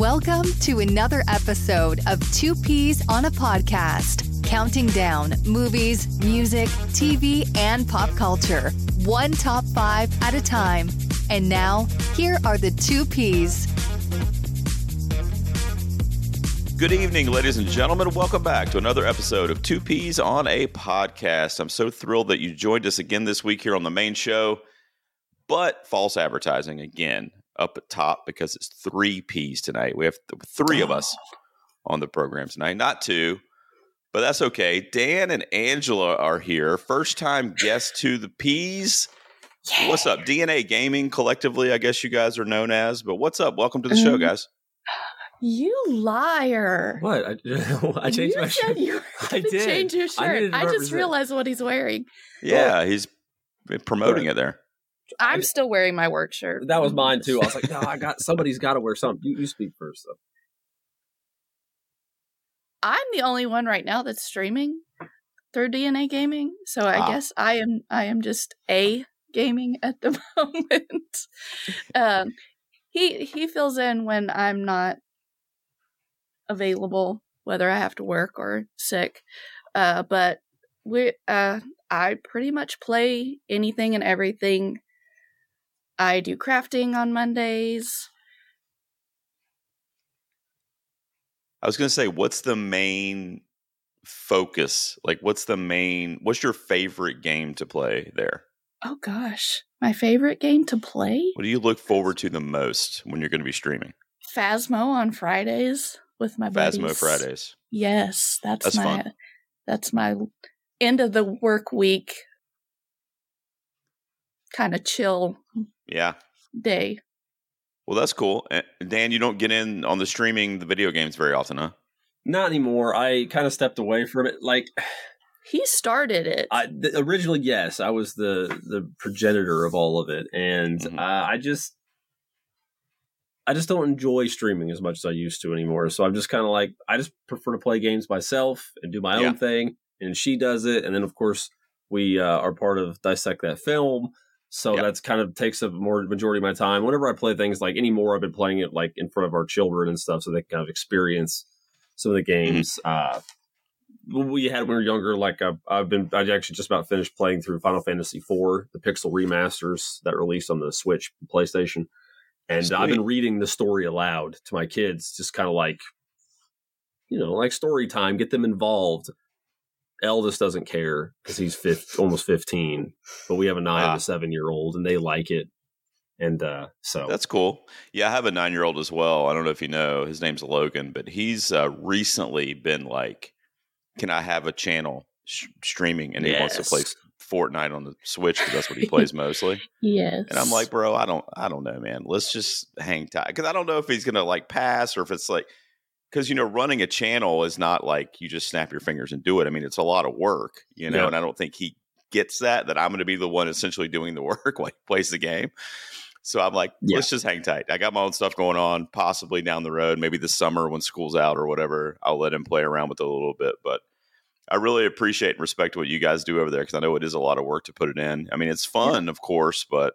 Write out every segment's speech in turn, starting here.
Welcome to another episode of Two Peas on a Podcast, counting down movies, music, TV, and pop culture, one top five at a time. And now, here are the two Peas. Good evening, ladies and gentlemen. Welcome back to another episode of Two Peas on a Podcast. I'm so thrilled that you joined us again this week here on the main show, but false advertising again up at top because it's three P's tonight. We have th- three of us on the program tonight, not two, but that's okay. Dan and Angela are here. First time guests to the P's. What's up? DNA Gaming collectively, I guess you guys are known as, but what's up? Welcome to the show, Um, guys. You liar! What? I, I changed you my said shirt. you were I going to did. change your shirt. needed to I, just realized what he's wearing. Yeah, he's promoting Right. it there. I'm I- still wearing my work shirt. That was mine too. I was like, no, I got somebody's got to wear something. You, you speak first, though. I'm the only one right now that's streaming through DNA Gaming, so I Ah. guess I am. I am just a gaming at the moment. um, he he fills in when I'm not available, whether I have to work or sick. Uh, but we, uh, I pretty much play anything and everything. I do crafting on Mondays. I was going to say, what's the main focus? Like, what's the main, what's your favorite game to play there? Oh gosh, my favorite game to play: What do you look forward to the most when you're going to be streaming? Phasmo on Fridays with my buddies. Phasmo Fridays. Yes, that's, That's my fun. that's my end of the work week kind of chill Yeah. day. Well, that's cool. Uh, Dan, you don't get in on the streaming the video games very often, huh? Not anymore. I kind of stepped away from it. Like, He started it. I th- originally, yes, I was the the progenitor of all of it, and Mhm. uh, I just, I just don't enjoy streaming as much as I used to anymore. So I'm just kind of like, I just prefer to play games myself and do my Yeah. own thing. And she does it, and then of course we uh, are part of dissect that film. So Yeah. that's kind of takes up more majority of my time. Whenever I play things like anymore, I've been playing it like in front of our children and stuff, so they can kind of experience some of the games. Uh, we had when we were younger. Like I've, I've been, I actually just about finished playing through Final Fantasy IV, the Pixel remasters that released on the Switch, PlayStation, and I've been reading the story aloud to my kids, just kind of like, you know, like story time, get them involved. Eldest doesn't care because he's fifth, almost fifteen, but we have a nine Ah. and a seven year old, and they like it, and uh, so That's cool. Yeah, I have a nine year old as well. I don't know if you know. His name's Logan, but he's uh, recently been like, Can I have a channel sh- streaming? And he wants to play Fortnite on the Switch because that's what he plays mostly. yes. And I'm like, bro, I don't, I don't know, man. Let's just hang tight because I don't know if he's gonna like pass or if it's like, because you know, running a channel is not like you just snap your fingers and do it. I mean, it's a lot of work, you know. Yeah. And I don't think he gets that that I'm going to be the one essentially doing the work while he plays the game. So I'm like, Yeah. let's just hang tight. I got my own stuff going on, possibly down the road, maybe this summer when school's out or whatever. I'll let him play around with it a little bit, but. I really appreciate and respect what you guys do over there because I know it is a lot of work to put it in. I mean, it's fun, of course, but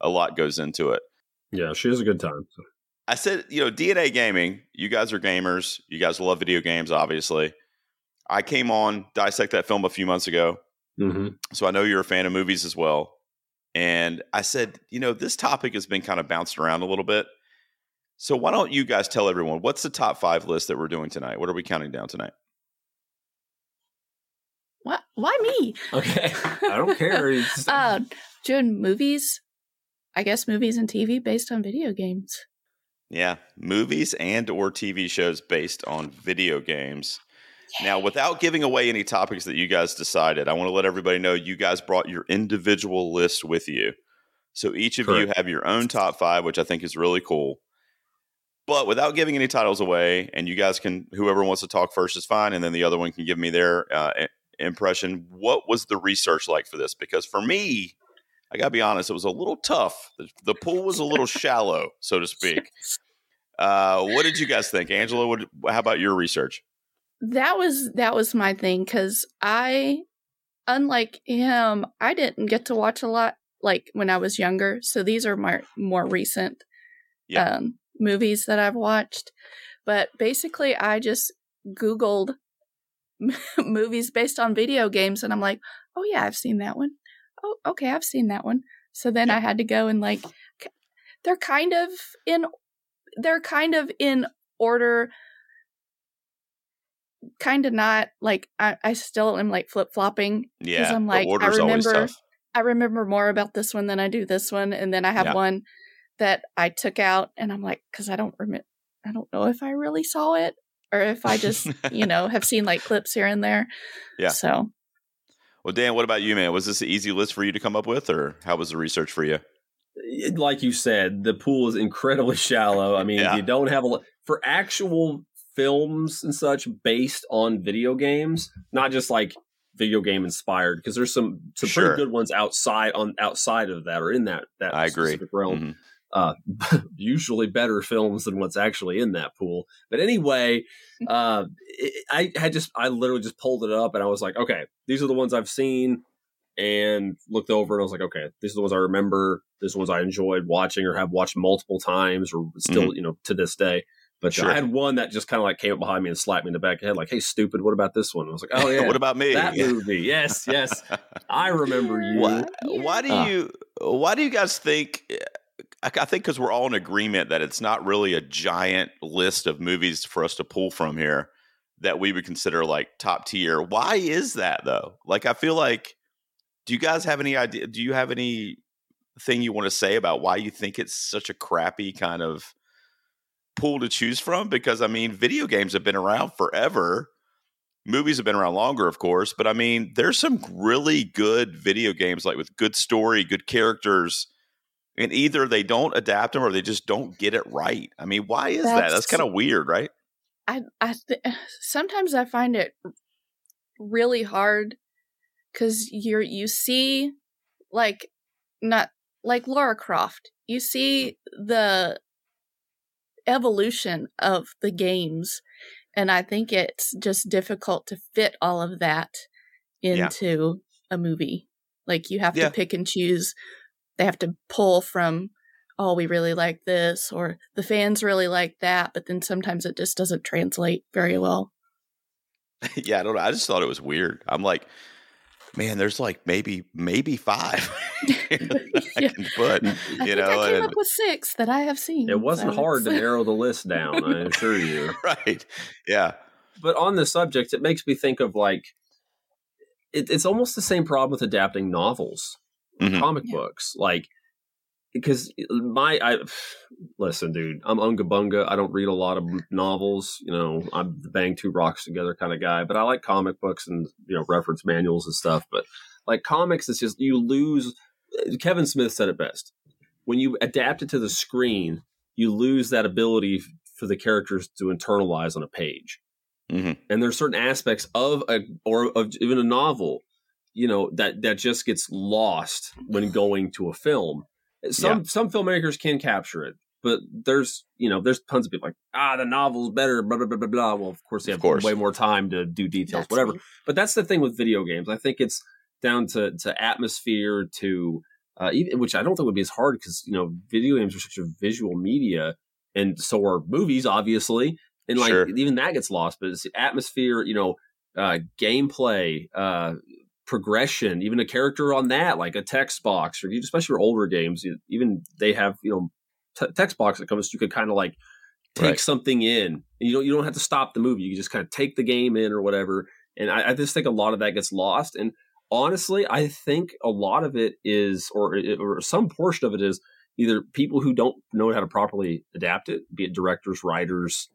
a lot goes into it. yeah, she has a good time. So. I said, you know, DNA Gaming, you guys are gamers. You guys love video games, obviously. I came on Dissect That Film a few months ago, hmm so I know you're a fan of movies as well. And I said, you know, this topic has been kind of bounced around a little bit. So why don't you guys tell everyone what's the top five list that we're doing tonight? What are we counting down tonight? What? Why me? Okay, I don't care. It's just- Uh, doing movies. I guess movies and TV based on video games. Yeah, movies and or TV shows based on video games. Now, without giving away any topics that you guys decided, I want to let everybody know you guys brought your individual list with you. So each of you have your own top five, which I think is really cool. But without giving any titles away, and you guys can, whoever wants to talk first is fine, and then the other one can give me their uh, impression. What was the research like for this? Because for me, I got to be honest, it was a little tough. The, the pool was a little shallow, so to speak. Uh, what did you guys think, Angela? What, how about your research? that was that was my thing because I, unlike him, I didn't get to watch a lot like when I was younger. So these are my more recent Yeah. um, movies that I've watched, but basically I just Googled movies based on video games and I'm like, oh yeah, I've seen that one. Oh, okay, I've seen that one. So then I had to go and like, they're kind of in, they're kind of in order kind of not like I, I still am like flip flopping Yeah, I'm like, I remember- I remember more about this one than I do this one, and then I have Yeah. one that I took out, and I'm like, because I don't remember, I don't know if I really saw it or if I just you know have seen like clips here and there. Yeah. So Well, Dan, what about you, man? Was this an easy list for you to come up with, or how was the research for you? Like you said, the pool is incredibly shallow. I mean, Yeah. you don't have a lot for actual films and such based on video games, not just like video game inspired. Because there's some some Sure. pretty good ones outside on outside of that or in that that I agree. specific realm. Mhm. Uh, usually better films than what's actually in that pool. But anyway, uh, it, I had just I literally just pulled it up and I was like, okay, these are the ones I've seen, and looked over and I was like, okay, these are the ones I remember. These are the ones I enjoyed watching or have watched multiple times or still you know to this day. But Sure. I had one that just kind of like came up behind me and slapped me in the back of the head, like, "Hey, stupid! What about this one?" I was like, "Oh yeah, what about me? that movie? Yes, yes, I remember you." Why, why do Ah. you why do you guys think I think because we're all in agreement that it's not really a giant list of movies for us to pull from here that we would consider like top tier. Why is that though? Like I feel like do you guys have any idea do you have any thing you want to say about why you think it's such a crappy kind of pool to choose from? Because I mean, video games have been around forever. Movies have been around longer, of course, but I mean, there's some really good video games, like with good story, good characters, and either they don't adapt them or they just don't get it right. I mean, why is that? That's That's- kind of weird, right? I I th- eh, sometimes I find it really hard because you're you see like not like Laura Croft. You mm. see the evolution of the games, and I think it's just difficult to fit all of that Yeah. into a movie. Like you have Yeah. to pick and choose. They have to pull from oh, we really like this, or the fans really like that, but then sometimes it just doesn't translate very well. yeah, I don't know. I just thought it was weird. I'm like, man, there's like maybe maybe five that I Yeah. can put. Mm. I You think know, I came and- up with six that I have seen. It wasn't so hard to narrow the list down, I assure you. right? Yeah, but on the subject, it makes me think of like it, it's almost the same problem with adapting novels, Mhm. comic Yeah. books, like because my I listen, dude, I'm unga bunga. I don't read a lot of novels. You know, I'm the bang two rocks together kind of guy, but I like comic books and you know reference manuals and stuff. But like comics, it's just you lose. Kevin Smith said it best: when you adapt it to the screen, you lose that ability for the characters to internalize on a page Mhm. and there's certain aspects of a or of even a novel you know that that just gets lost when going to a film. Some some filmmakers can capture it but there's you know there's tons of people like ah the novel's better blah blah blah blah blah. Well of course they have course. way more time to do details That's whatever. but that's the thing with video games. I think it's down to to atmosphere to uh, even, which i don't think would be as hard because you know video games are such a visual media and so are movies obviously and like Sure. even that gets lost but it's atmosphere you know uh gameplay uh progression even a character on that like a text box or especially for older games even they have you know t- text box that comes you could kind of like take Right. something in and you don't you don't have to stop the movie you can just kind of take the game in or whatever and I, I just think a lot of that gets lost and honestly i think a lot of it is or or some portion of it is either people who don't know how to properly adapt it be it directors writers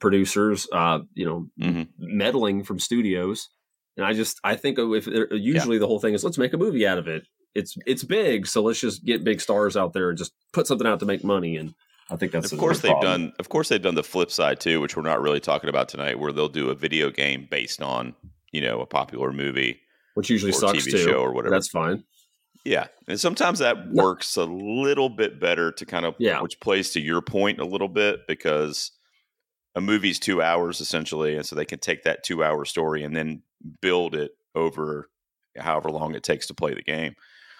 producers uh you know Mhm. meddling from studios and i just i think if usually the whole thing is let's make a movie out of it it's it's big so let's just get big stars out there and just put something out to make money and i think that's of a course they've problem. done. Of course they've done the flip side too, which we're not really talking about tonight, where they'll do a video game based on you know a popular movie. which usually or sucks TV too show or whatever. that's fine Yeah, and sometimes that works a little bit better to kind of Yeah. which plays to your point a little bit because a movie's two hours essentially, and so they can take that two hour story and then build it over however long it takes to play the game.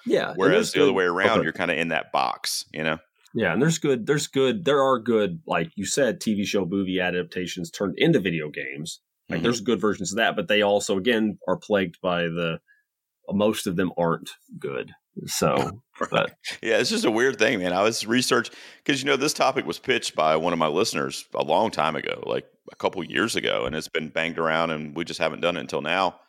yeah Whereas the other way around, Okay. you're kind of in that box, you know. Yeah, and there's good, there's good, there are good, like you said, TV show, movie adaptations turned into video games. Like Mhm. there's good versions of that, but they also again are plagued by the most of them aren't good. So, but Yeah, it's just a weird thing, man. I was research because you know this topic was pitched by one of my listeners a long time ago, like a couple years ago, and it's been banged around, and we just haven't done it until now.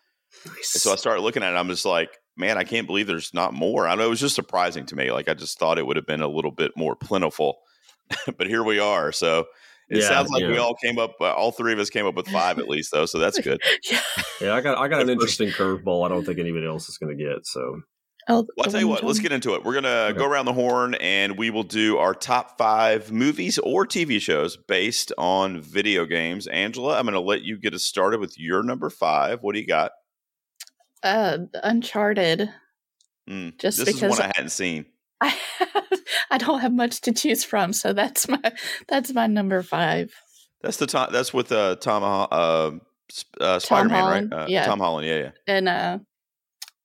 And so I started looking at it. I'm just like, man, I can't believe there's not more. I know it was just surprising to me. Like I just thought it would have been a little bit more plentiful, but here we are. So it Yeah, sounds like we all came up. Uh, all three of us came up with five at least, though. So that's good. yeah, yeah, I got I got an interesting curveball. I don't think anybody else is going to get. So Oh, Well, I'll tell you what, let's get into it. We're going to Okay. go around the horn and we will do our top five movies or TV shows based on video games. Angela, I'm going to let you get us started with your number five. What do you got? uh, Uncharted. Mm, Just this is because one I hadn't seen. I have, I don't have much to choose from, so that's my that's my number five. That's the Tom, that's with uh, Tom Ho- uh, uh, Spider Man, Holland, right? Uh, yeah. Tom Holland, yeah, yeah. And uh,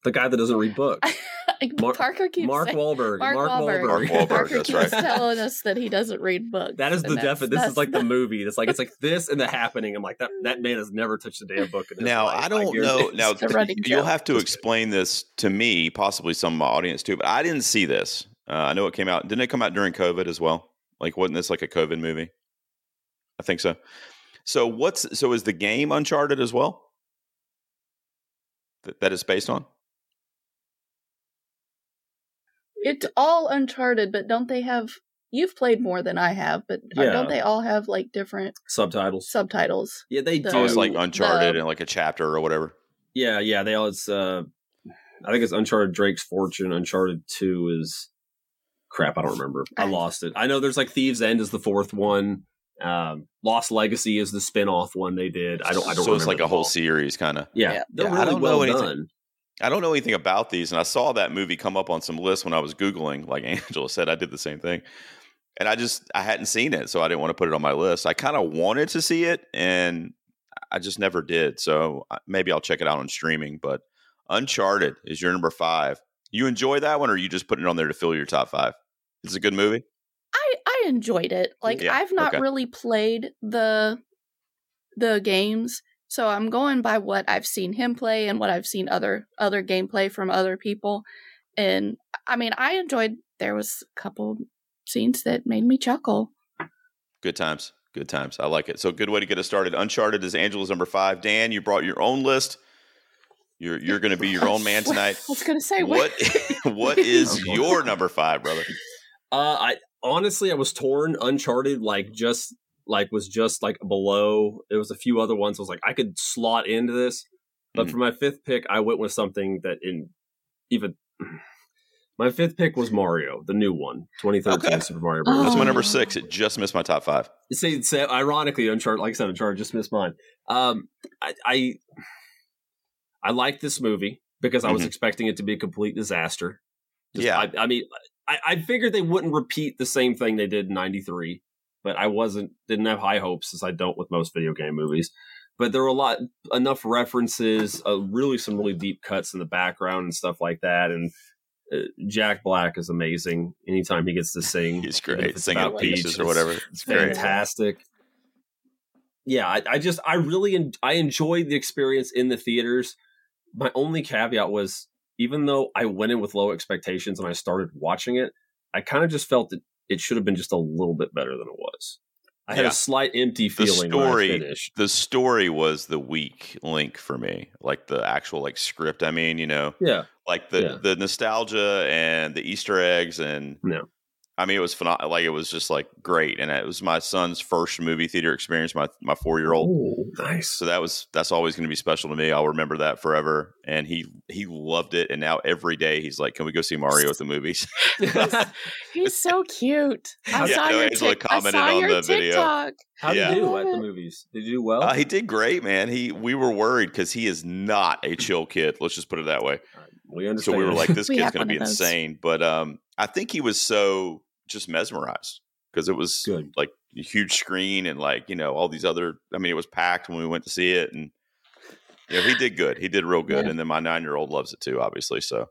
the guy that doesn't read books, Mark- Parker keeps Mark saying, Wahlberg, Mark, Mark Wahlberg. Wahlberg. Mark Wahlberg, Parker that's keeps right. telling us that he doesn't read books. That is the that's- defi- This is like the not- movie. It's like it's like this and the happening. I'm like that. That man has never touched a damn book. In his Now life. I don't hear know. this. Now It's you'll joke. have to explain this to me, possibly some of my audience too. But I didn't see this. Uh, I know it came out. Didn't it come out during COVID as well? Like, wasn't this like a COVID movie? I think so. So what's so is the game Uncharted as well? That that is based on. It's all Uncharted, but don't they have? You've played more than I have, but uh, Yeah. don't they all have like different subtitles. subtitles? Yeah, they The- do. Oh, it's like Uncharted the- and like a chapter or whatever. Yeah, yeah. They all. It's. uh I think it's Uncharted Drake's Fortune. Uncharted Two is. Crap, I don't remember. I I- lost it. I know there's like Thief's End is the fourth one. Um, Lost Legacy is the spin-off one they did. I don't. I don't. so it's like a whole all. series, kind of. Yeah, Yeah. they're Yeah, I really don't know well anything. done. I don't know anything about these, and I saw that movie come up on some lists when I was googling. Like Angela said, I did the same thing, and I just I hadn't seen it, so I didn't want to put it on my list. I kind of wanted to see it, and I just never did. So uh, maybe I'll check it out on streaming. But Uncharted is your number five. You enjoy that one, or you just putting it on there to fill your top five? It's a good movie. I I enjoyed it. Like Yeah, I've not okay. really played the the games, so I'm going by what I've seen him play and what I've seen other other gameplay from other people. And I mean, I enjoyed. There was a couple scenes that made me chuckle. Good times. Good times. I like it. So good way to get us started. Uncharted is Angela's number five. Dan, you brought your own list. You're you're going to be your own man tonight. I was gonna say what what is your number five, brother? Uh, I honestly I was torn. Uncharted, like just like was just like below. There was a few other ones. I was like I could slot into this, but Mhm. for my fifth pick, I went with something that in even my fifth pick was Mario, the new one, 2013 Okay. Super Mario Oh. Bros. That's my number Oh. six. It just missed my top five. See, say, ironically, Uncharted, like I said, Uncharted just missed mine. Um, I, I, I like this movie because I was Mhm. expecting it to be a complete disaster. Yeah. I, I mean, I, I figured they wouldn't repeat the same thing they did in '93, but I wasn't didn't have high hopes as I don't with most video game movies. But there were a lot enough references, uh, really some really deep cuts in the background and stuff like that, and. Uh, Jack Black is amazing. Anytime he gets to sing, He's great. Singing about Peaches or whatever. It's great. fantastic. Yeah, I, I just I really en- I enjoyed the experience in the theaters. My only caveat was even though I went in with low expectations and I started watching it, I kind of just felt that it should have been just a little bit better than it was. I had Yeah. a slight empty The feeling when I story, finished. the story was the weak link for me. Like the actual like script. I mean, you know, Yeah, like the Yeah. the nostalgia and the Easter eggs and Yeah. I mean, it was phenomenal. Like it was just like great, and it was my son's first movie theater experience. My my four year old. Nice. So that was that's always going to be special to me. I'll remember that forever. And he he loved it. And now every day he's like, "Can we go see Mario at the movies?" He's so cute. I Yeah, saw no, your, Angela tic- I saw on your the video. TikTok. How did you do at the movies? Did you do well? Uh, he did great, man. He we were worried because he is not a chill kid. Let's just put it that way. we understand. So we were like, this We kid's going to be insane. But um, I think he was so just mesmerized because it was good. like a huge screen and like you know all these other. I mean, it was packed when we went to see it, and you know he did good. He did real good. Yeah. And then my nine year old loves it too, obviously. So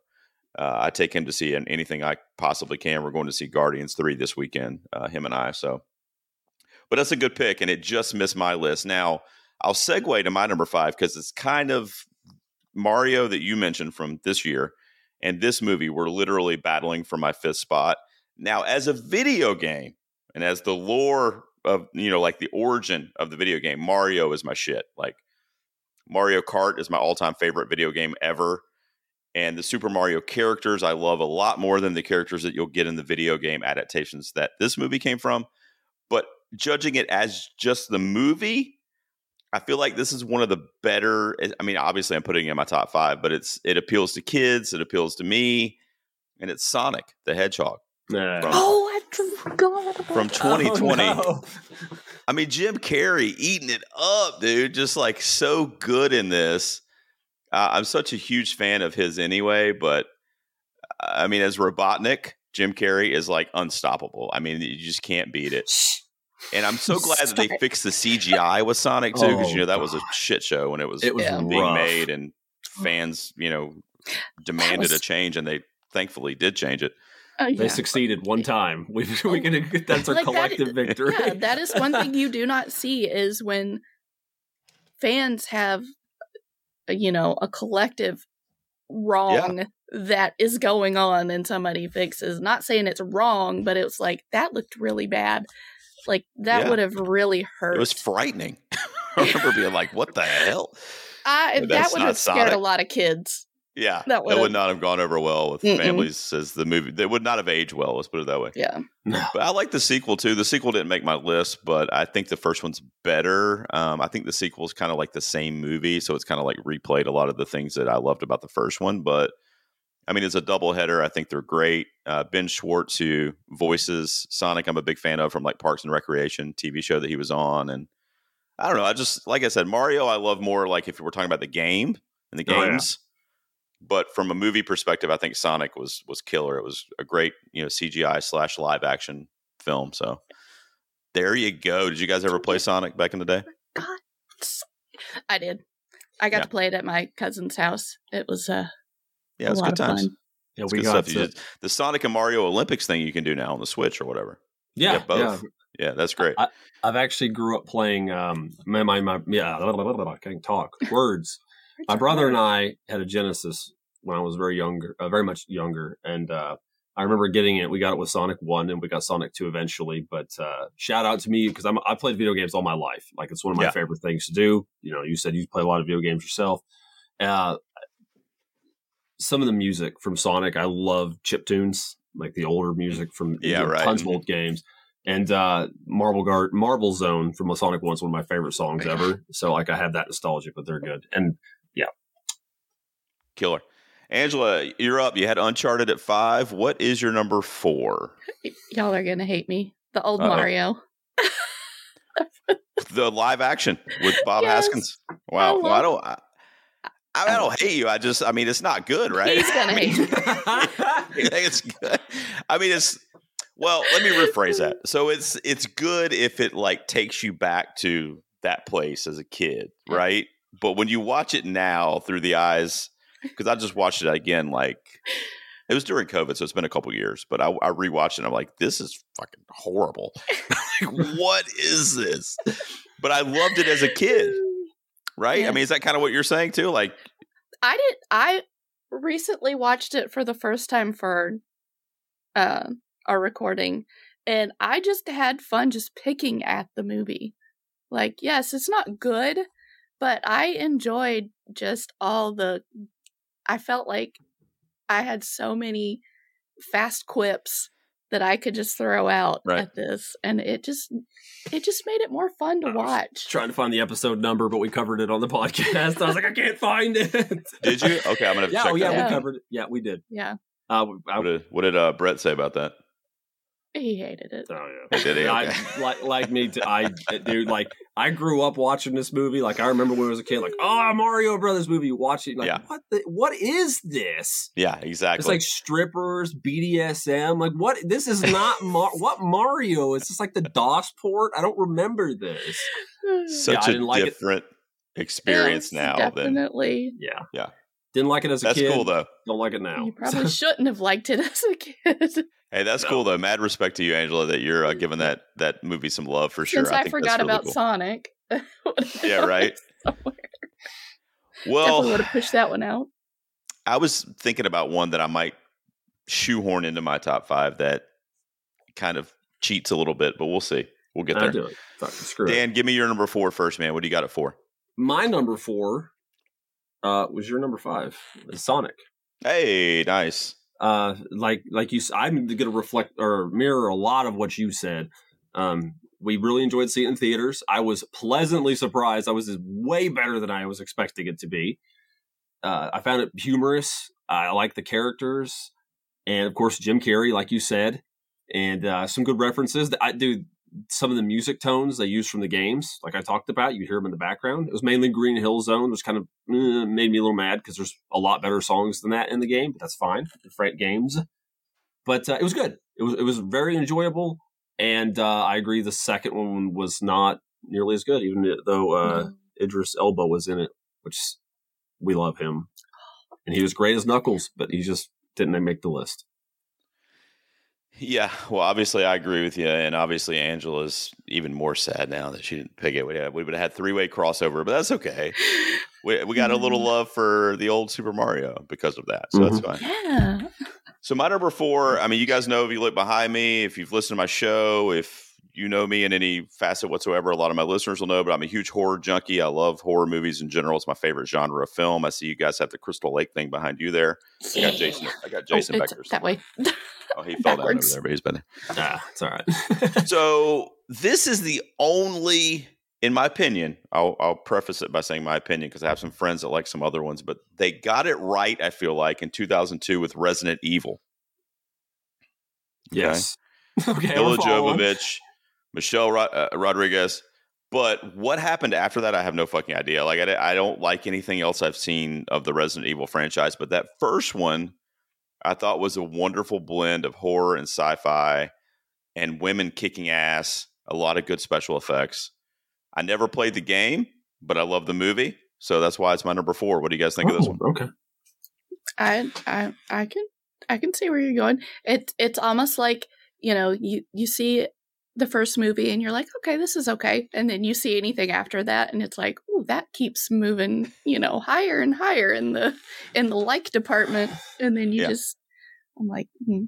uh, I take him to see an- anything I possibly can. We're going to see Guardians three this weekend, uh, him and I. So, but that's a good pick, and it just missed my list. Now I'll segue to my number five because it's kind of Mario that you mentioned from this year, and this movie were literally battling for my fifth spot. Now, as a video game, and as the lore of you know, like the origin of the video game, Mario is my shit. Like Mario Kart is my all-time favorite video game ever. And the Super Mario characters I love a lot more than the characters that you'll get in the video game adaptations that this movie came from. But judging it as just the movie, I feel like this is one of the better. Eh, I mean, obviously, I'm putting it in my top five, but it's it appeals to kids, it appeals to me, and it's Sonic the Hedgehog Nah. From- Oh, I forgot from 2020. Oh, no. I mean, Jim Carrey eating it up, dude. Just like so good in this. Uh, I'm such a huge fan of his anyway, but I mean, as Robotnik, Jim Carrey is like unstoppable. I mean, you just can't beat it. And I'm so glad that they fixed the CGI with Sonic too, because Oh, you know that was a shit show when it was, It was Yeah. being rough. made, and fans, you know, demanded a change, and they thankfully did change it. Oh, They succeeded one time. We we can that's our Like, collective is- victory. Yeah, that is one thing you do not see is when fans have, uh, you know, a collective wrong that is going on and somebody fixes. Not saying it's wrong, but it's like that looked really bad. Like that Yeah. would have really hurt. It was frightening. I remember being like, "What the hell?" I, that that's would have scared Sonic. a lot of kids. Yeah, That that would, not have gone over well with Mm-mm. families as the movie. They would not have aged well. Let's put it that way. Yeah. But I like the sequel too. The sequel didn't make my list, but I think the first one's better. Um, I think the sequel is kind of like the same movie, so it's kind of like replayed a lot of the things that I loved about the first one. But I mean, it's a double header. I think they're great. Uh, ben Schwartz, who voices Sonic, I'm a big fan of from like Parks and Recreation TV show that he was on, and I don't know. I just like I said, Mario. I love more like if we're talking about the game and the Oh, yeah. Games. But from a movie perspective, I think Sonic was was killer. It was a great you know CGI slash live action film. So there you go. Did you guys ever play Sonic back in the day? God. I did. I got Yeah. to play it at my cousin's house. It was uh, Yeah, a it's lot good of times. fun. Yeah, It's we good got stuff. To, just- the Sonic and Mario Olympics thing you can do now on the Switch or whatever. yeah, yeah, both. Yeah, that's great. I- I've actually grew up playing. Um, my my, my yeah, I can't talk words. My brother and I had a Genesis when I was very younger, uh, very much younger, and uh, I remember getting it. We got it with Sonic One, and we got Sonic Two eventually. But uh, shout out to me because I'm I played video games all my life. Like it's one of my Yeah. favorite things to do. You know, you said you play a lot of video games yourself. Uh, some of the music from Sonic, I love chip tunes, like the older music from Yeah, you know, right. tons of old games. And uh, Marble Guard, Marble Zone from a Sonic One's one of my favorite songs ever. So like I have that nostalgia, but they're good. And Killer. Angela, you're up. You had Uncharted at five. What is your number four? Y'all are gonna hate me. The old Uh-oh. Mario. The live action with Bob Yes. Hoskins. Wow. I Well, I don't. I, I don't hate you. I just. I mean, it's not good, right? He's gonna hate me. you think it's good? I mean, it's well. Let me rephrase that. So it's it's good if it like takes you back to that place as a kid, right? But when you watch it now through the eyes, because I just watched it again, like it was during COVID, so it's been a couple years. But I, I rewatched it. and I'm like, this is fucking horrible. like, what is this? But I loved it as a kid, right? I mean, is that kind of what you're saying too? Like, I did. I recently watched it for the first time for uh, our recording, and I just had fun just picking at the movie. Like, yes, it's not good, but I enjoyed just all the. I felt like I had so many fast quips that I could just throw out Right. at this, and it just it just made it more fun to I was watch. trying to find the episode number, but we covered it on the podcast. I was like, I can't find it. did you? Okay, I'm gonna have to yeah, check oh, yeah, that. out. out. we covered it. Yeah, we did. Yeah, Uh, I, What did, what did uh, Brett say about that? He hated it. Oh yeah, Did he? I, like like me too. I dude, like I grew up watching this movie. Like I remember when I was a kid, like oh Mario Brothers movie, watching like Yeah. what the what is this? Yeah, exactly. It's like strippers, BDSM. Like what? This is not Mar- what Mario. It's just like the DOS port. I don't remember this. such Yeah, I a didn't like it. different experience Yes, now than definitely. Yeah. Yeah, Didn't like it as a That's kid. That's cool though. Don't like it now. You probably shouldn't have liked it as a kid. Hey, that's No. cool though. Mad respect to you, Angela, that you're uh, giving that that movie some love for sure. Since I, think forgot really about cool. Sonic. Yeah, right. Somewhere. Definitely Well, would have pushed that one out. I was thinking about one that I might shoehorn into my top five that kind of cheats a little bit, but we'll see. We'll get I there. do it. Fuck, screw it. Dan, give me your number four first, man. What do you got it for? My number four uh, was your number five, Sonic. Hey, nice. uh like like you I'm gonna reflect or mirror a lot of what you said. Um we really enjoyed seeing it in theaters. I was pleasantly surprised. I was way better than i was expecting it to be. Uh i found it humorous. I like the characters. And of course jim carrey like you said. And uh some good references. I do some of the music tones they use from the games like i talked about you hear them in the background. It was mainly green hill zone which kind of eh, made me a little mad because there's a lot better songs than that in the game but that's fine different games. But uh, it was good. It was it was very enjoyable and uh, i agree the second one was not nearly as good even though uh, No. idris elba was in it which we love him. And he was great as knuckles but he just didn't make the list Yeah, well, obviously I agree with you, and obviously Angela's even more sad now that she didn't pick it. We, we would have had three way crossover, but that's okay. We, we got a little Mm. love for the old Super Mario because of that, so that's fine. Yeah. So my number four, I mean, you guys know if you look behind me, if you've listened to my show, if you know me in any facet whatsoever, a lot of my listeners will know, but I'm a huge horror junkie. I love horror movies in general. It's my favorite genre of film. I see you guys have the Crystal Lake thing behind you there. I got Jason. I got Jason oh, back there. that way. Oh, he fell down over backwards. there, but he's been there. ah it's all right So this is the only, in my opinion, I'll, I'll preface it by saying my opinion because I have some friends that like some other ones, but they got it right. I feel like in 2002 with Resident Evil. Okay? yes okay Milla. Jovovich, Michelle Ro- uh, Rodriguez. But what happened after that, I have no fucking idea. Like, I, I don't like anything else I've seen of the Resident Evil franchise. But that first one, I thought was a wonderful blend of horror and sci fi and women kicking ass, a lot of good special effects. I never played the game, but I love the movie. So that's why it's my number four. What do you guys think of this one? okay I I I can I can see where you're going. It it's almost like you know you you see the first movie and you're like okay this is okay and then you see anything after that and it's like oh that keeps moving you know higher and higher in the in the like department and then you Yeah. just I'm like hmm.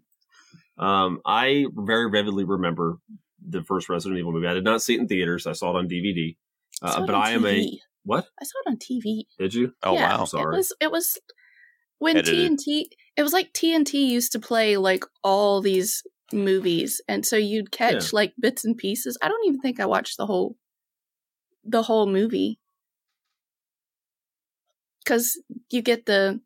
Um, I very vividly remember the first Resident Evil movie. I did not see it in theaters. I saw it on DVD. I Uh, it but I am a what? I saw it on TV. Did you? Oh, yeah, wow. sorry. It was it was when Edited. TNT it was like TNT used to play like all these movies and so you'd catch like bits and pieces. I don't even think I watched the whole the whole movie. Cuz you get the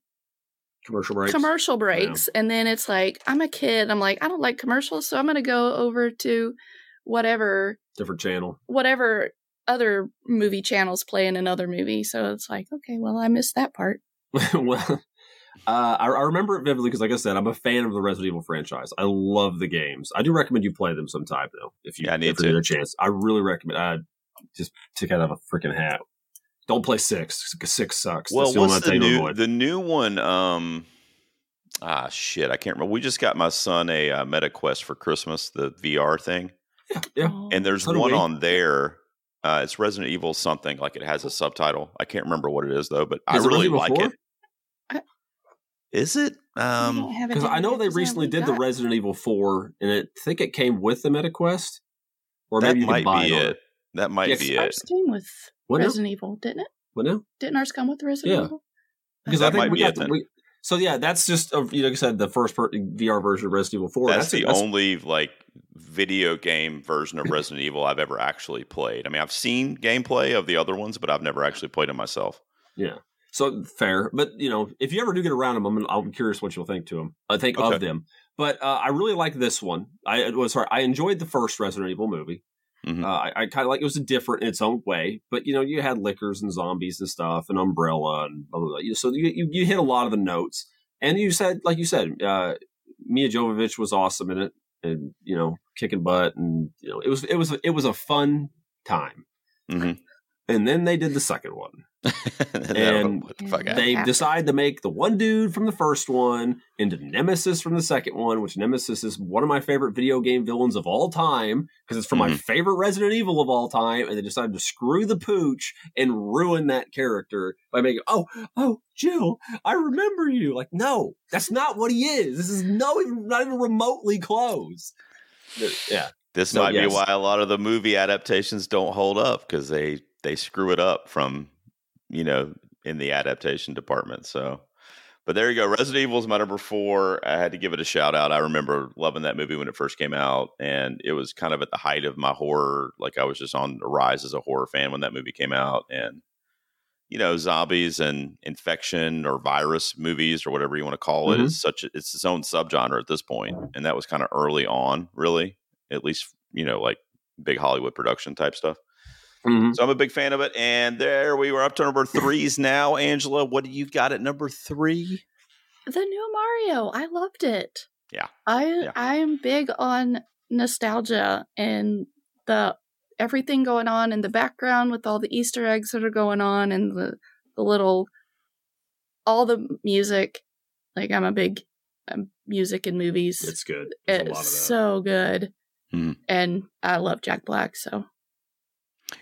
Commercial breaks. commercial breaks and then it's like I'm a kid. I'm like I don't like commercials so I'm to go over to whatever Different channel. whatever other movie channels play in another movie. So it's like, okay, well I missed that part. well, uh, I, I remember it vividly because, like I said, I'm a fan of the Resident Evil franchise. I love the games. I do recommend you play them sometime, though, if you Yeah, need to. get a chance. I really recommend. I just take out of a freaking hat. Don't play six. Six sucks. Well, That's the what's one I the tell you to new the new one? Um, ah, shit, I can't remember. We just got my son a uh, MetaQuest for Christmas, the VR thing, Yeah. Oh. and there's So one on there. Uh, it's Resident Evil something like it has a subtitle. I can't remember what it is though, but I Is it really like 4? it. Is it? I Um, don't have it Because I down know here they 'cause I recently did the Resident Evil 4, and I think it came with the MetaQuest. Or that maybe you might buy be it. on it. That might Yes, be it. Came with What now? Resident Evil, didn't it? What now? Didn't ours come with Resident Yeah. Evil? Because That I think might we be got it the, we, so yeah, that's just a, you know, like I said, the first per, VR version of Resident Evil 4. That's, the that's, only like video game version of Resident Evil I've ever actually played. I mean, I've seen gameplay of the other ones, but I've never actually played it myself. Yeah. So fair, but you know, if you ever do get around them, I'm, I'm curious what you'll think to them. I think Okay. of them, but uh, I really like this one. I was sorry, I enjoyed the first Resident Evil movie. Mhm. Uh, I, I kind of like it was different in its own way, but you know, you had Lickers and zombies and stuff, and Umbrella and blah blah. blah. So you, you you hit a lot of the notes, and you said, like you said, uh, Mia Jovovich was awesome in it, and you know, kicking butt, and you know, it was it was it was a fun time. Mhm. And then they did the second one. and then I don't know And what the fuck Yeah. happened. They happened? decide to make the one dude from the first one into Nemesis from the second one, which Nemesis is one of my favorite video game villains of all time because it's from my Mhm. favorite Resident Evil of all time. And they decided to screw the pooch and ruin that character by making, oh, oh, Jill, I remember you. Like, no, that's not what he is. This is no, not even remotely close. Yeah. This So, might yes. be why a lot of the movie adaptations don't hold up because they they screw it up from you know in the adaptation department. So, but there you go. Resident Evil is my number four. I had to give it a shout out. I remember loving that movie when it first came out, and it was kind of at the height of my horror. Like I was just on the rise as a horror fan when that movie came out, and you know, zombies and infection or virus movies or whatever you want to call it Mhm. is such a, it's its own subgenre at this point, and that was kind of early on, really at least you know like big hollywood production type stuff Mhm. so i'm a big fan of it and there we were up to number threes now angela what do you got at number three The new Mario, I loved it. Yeah. I Yeah. I am big on nostalgia and the everything going on in the background with all the Easter eggs that are going on and the the little all the music. Like I'm a big um, music and movies. It's good. There's a lot of It's so good. Mhm. And I love Jack Black, so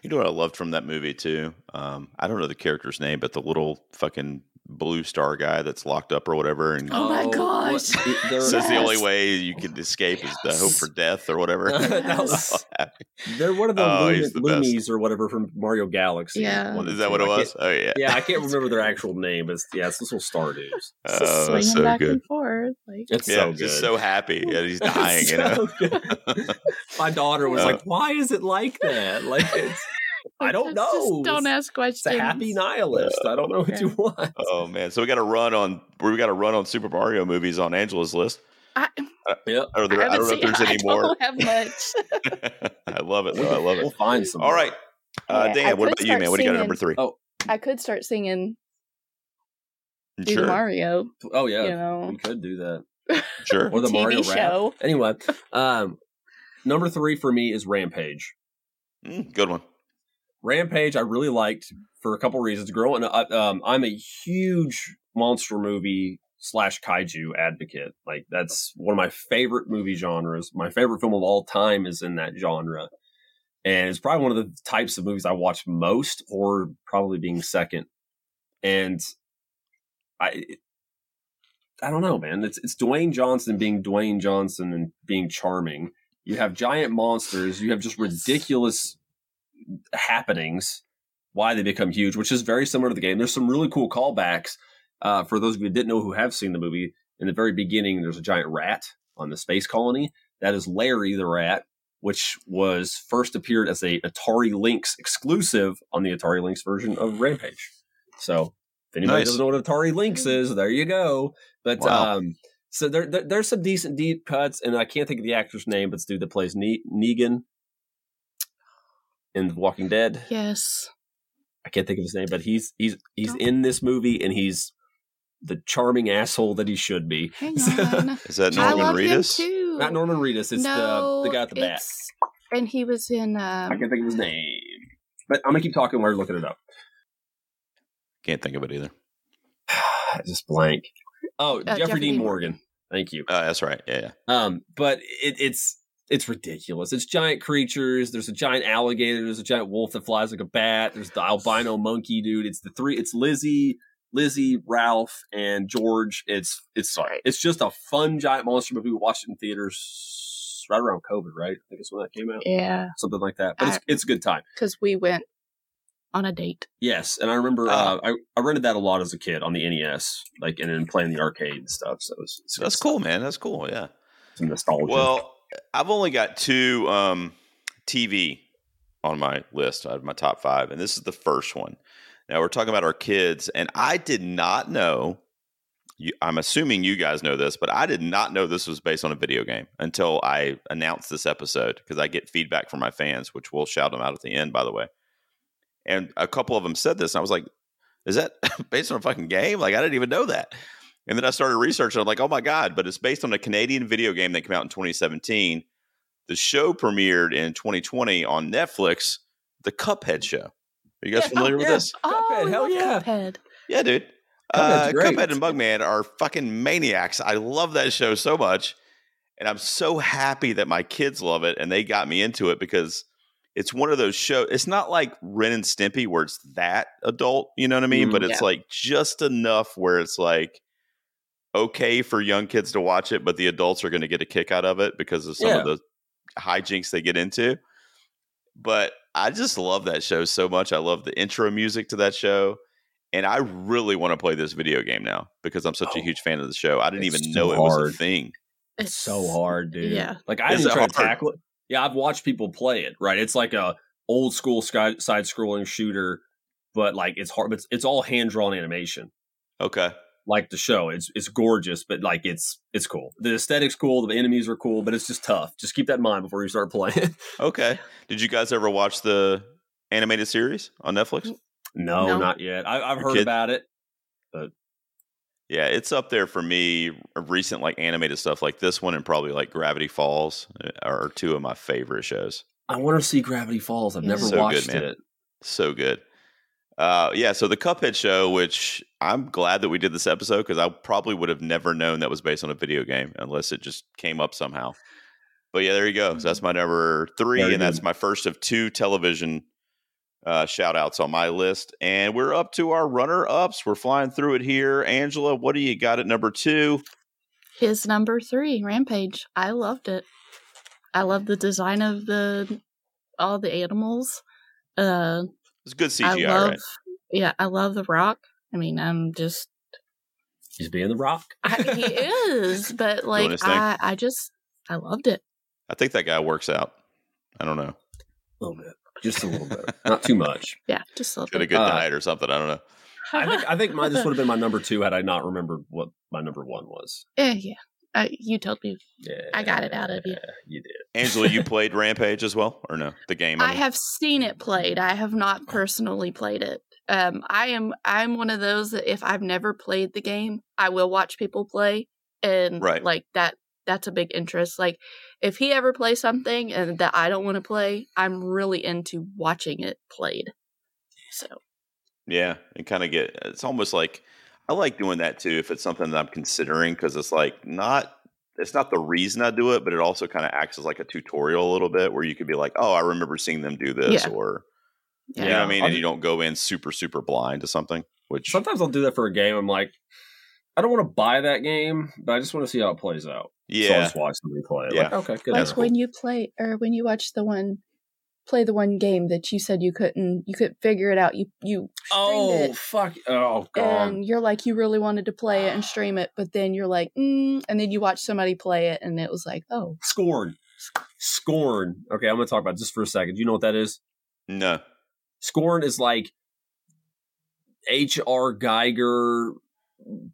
you know what i loved from that movie too? Um, i don't know the character's name but the little fucking blue star guy that's locked up or whatever and Oh my gosh. what- it- says the only way you can escape is the hope for death or whatever Yes. They're one of the Oh, Loon- he's the best. Or whatever from Mario Galaxy. Yeah. One is that what it was oh yeah Yeah, I can't remember their actual name, but it's, yeah, it's this little Stardews. just oh, swinging so back good and forth. Like It's yeah so good. just so happy and he's dying you know So good. My daughter was Uh, like, "Why is it like that? Like it's, I don't just know. don't ask questions. It's a happy nihilist. I don't know what you want." Oh man, so we got to run on we got to run on Super Mario movies on Angela's list. I, Yeah, Or there, I, haven't don't know if there's any I more. don't have much. I love it. Though. I love it. We'll find some. All right, uh, Yeah, Dan, what about you, start man? What do you got at number singing. three? Oh, I could start singing do sure, Mario, Oh yeah, you know, we could do that. sure. Or the TV Mario rap. show. Anyway, um, number three for me is Rampage. Mm, good one. Rampage, I really liked for a couple reasons. Growing up, um, I'm a huge monster movie slash kaiju advocate. Like that's one of my favorite movie genres. My favorite film of all time is in that genre, and it's probably one of the types of movies I watch most, or probably being second. And I, I don't know, man. It's it's Dwayne Johnson being Dwayne Johnson and being charming. You have giant monsters. You have just ridiculous happenings why they become huge, which is very similar to the game. There's some really cool callbacks. Uh, for those of you who didn't know who have seen the movie, in the very beginning, there's a giant rat on the space colony. That is Larry the rat, which was first appeared as a Atari Lynx exclusive on the Atari Lynx version of Rampage. So if anybody Nice. doesn't know what Atari Lynx is, there you go. But Wow. um, so there, there, there's some decent deep cuts, and I can't think of the actor's name, but it's the dude that plays ne- Negan in The Walking Dead. Yes. I can't think of his name, but he's he's he's Don't- in this movie, and he's the charming asshole that he should be. Hang on. Is that I Norman love Reedus? him too. Not Norman Reedus. It's no, the the guy at the back. And he was in. I Um, can't think of his name, but I'm gonna keep talking while you're looking it up. Can't think of it either. Just blank. Oh, Uh, Jeffrey, Jeffrey Dean Dean Morgan. Thank you. Uh, that's right. Yeah, yeah. Um, but it, it's it's ridiculous. It's giant creatures. There's a giant alligator. There's a giant wolf that flies like a bat. There's the albino monkey dude. It's the three. It's Lizzie, Lizzie, Ralph, and George. It's it's Right. it's just a fun giant monster movie. We watched it in theaters right around COVID, right? I think it's when that came out, yeah, something like that. But it's I- it's a good time. because we went on a date. Yes, and I remember Ah. uh, I I rented that a lot as a kid on the NES, like and then playing the arcade and stuff. So it was, it's That's cool, man. That's cool. Yeah. Some nostalgia. Well, I've only got two um, TV on my list of my top five, and this is the first one. Now we're talking about our kids, and I did not know. You, I'm assuming you guys know this, but I did not know this was based on a video game until I announced this episode because I get feedback from my fans, which we'll shout them out at the end, by the way. And a couple of them said this, and I was like, "Is that based on a fucking game? Like I didn't even know that." And then I started researching. I'm like, oh my God, but it's based on a Canadian video game that came out in 2017. The show premiered in 2020 on Netflix, the Cuphead show. Are you guys Yeah, familiar with yeah. this? Oh, Cuphead, hell yeah. Cuphead. Yeah, dude. Cuphead's Uh. Cuphead and Mugman are fucking maniacs. I love that show so much. And I'm so happy that my kids love it and they got me into it because it's one of those shows. It's not like Ren and Stimpy where it's that adult, you know what I mean? Mhm. But it's Yeah. like just enough where it's like okay for young kids to watch it, but the adults are going to get a kick out of it because of some of the hijinks they get into. But I just love that show so much. I love the intro music to that show. And I really want to play this video game now because I'm such a Oh, huge fan of the show. I didn't even so know it was a hard. thing. It's so hard, dude. Yeah. Like I Is didn't it try to tackle it. Yeah, I've watched people play it. Right, it's like a old school sky, side scrolling shooter, but like it's hard. It's it's all hand drawn animation. Okay. Like the show, it's it's gorgeous, but like it's it's cool. The aesthetics cool, the enemies are cool, but it's just tough. Just keep that in mind before you start playing. Okay. Did you guys ever watch the animated series on Netflix? no, No. not yet. I, I've Your heard kid- about it. But yeah, it's up there for me. Recent like animated stuff like this one and probably like Gravity Falls uh, are two of my favorite shows. I want to see Gravity Falls. I've never So good, watched man. it. So good. Uh, yeah, so the Cuphead show, which I'm glad that we did this episode because I probably would have never known that was based on a video game unless it just came up somehow. But yeah, there you go. So that's my number three, Very and that's my first of two television uh, shout outs on my list. And we're up to our runner ups. We're flying through it here. Angela, what do you got at number two? His number three, Rampage. I loved it. I love the design of the all the animals. Uh, It's good I CGI, love, right? yeah, I love the Rock. I mean, I'm just He's being the Rock. I, he is, but like. I, I just I loved it. I think that guy works out. I don't know. A little bit, just a little bit, not too much. Yeah, just loved Got a it. good Uh, diet or something. I don't know. I think I think mine this would have been my number two had I not remembered what my number one was. yeah, yeah. Uh, you told me. Yeah, I got it out of you. You did. Angela, you played Rampage as well, or no? The game. I mean? have seen it played. I have not personally played it. Um, I am I'm one of those that if I've never played the game, I will watch people play, and Right. like that. That's a big interest. Like if he ever plays something and that I don't want to play, I'm really into watching it played. So Yeah, and kind of get. It's almost like I like doing that too if it's something that I'm considering because it's like not. It's not the reason I do it, but it also kind of acts as like a tutorial a little bit where you could be like, "Oh, I remember seeing them do this," Yeah. or yeah, you know what I mean, I'll and you don't go in super super blind to something. Which Sometimes I'll do that for a game. I'm like, I don't want to buy that game, but I just want to see how it plays out. Yeah, so I'll just watch somebody play it. Yeah. Like, okay, good. like That's enough. when you play or when you watch the one play the one game that you said you couldn't you couldn't figure it out you you Oh streamed it fuck! Oh god! and you're like you really wanted to play it and stream it but then you're like mm, and then you watch somebody play it and it was like oh Scorn, Scorn. Okay, I'm gonna talk about it just for a second. Do you know what that is? no, Scorn is like H.R. Giger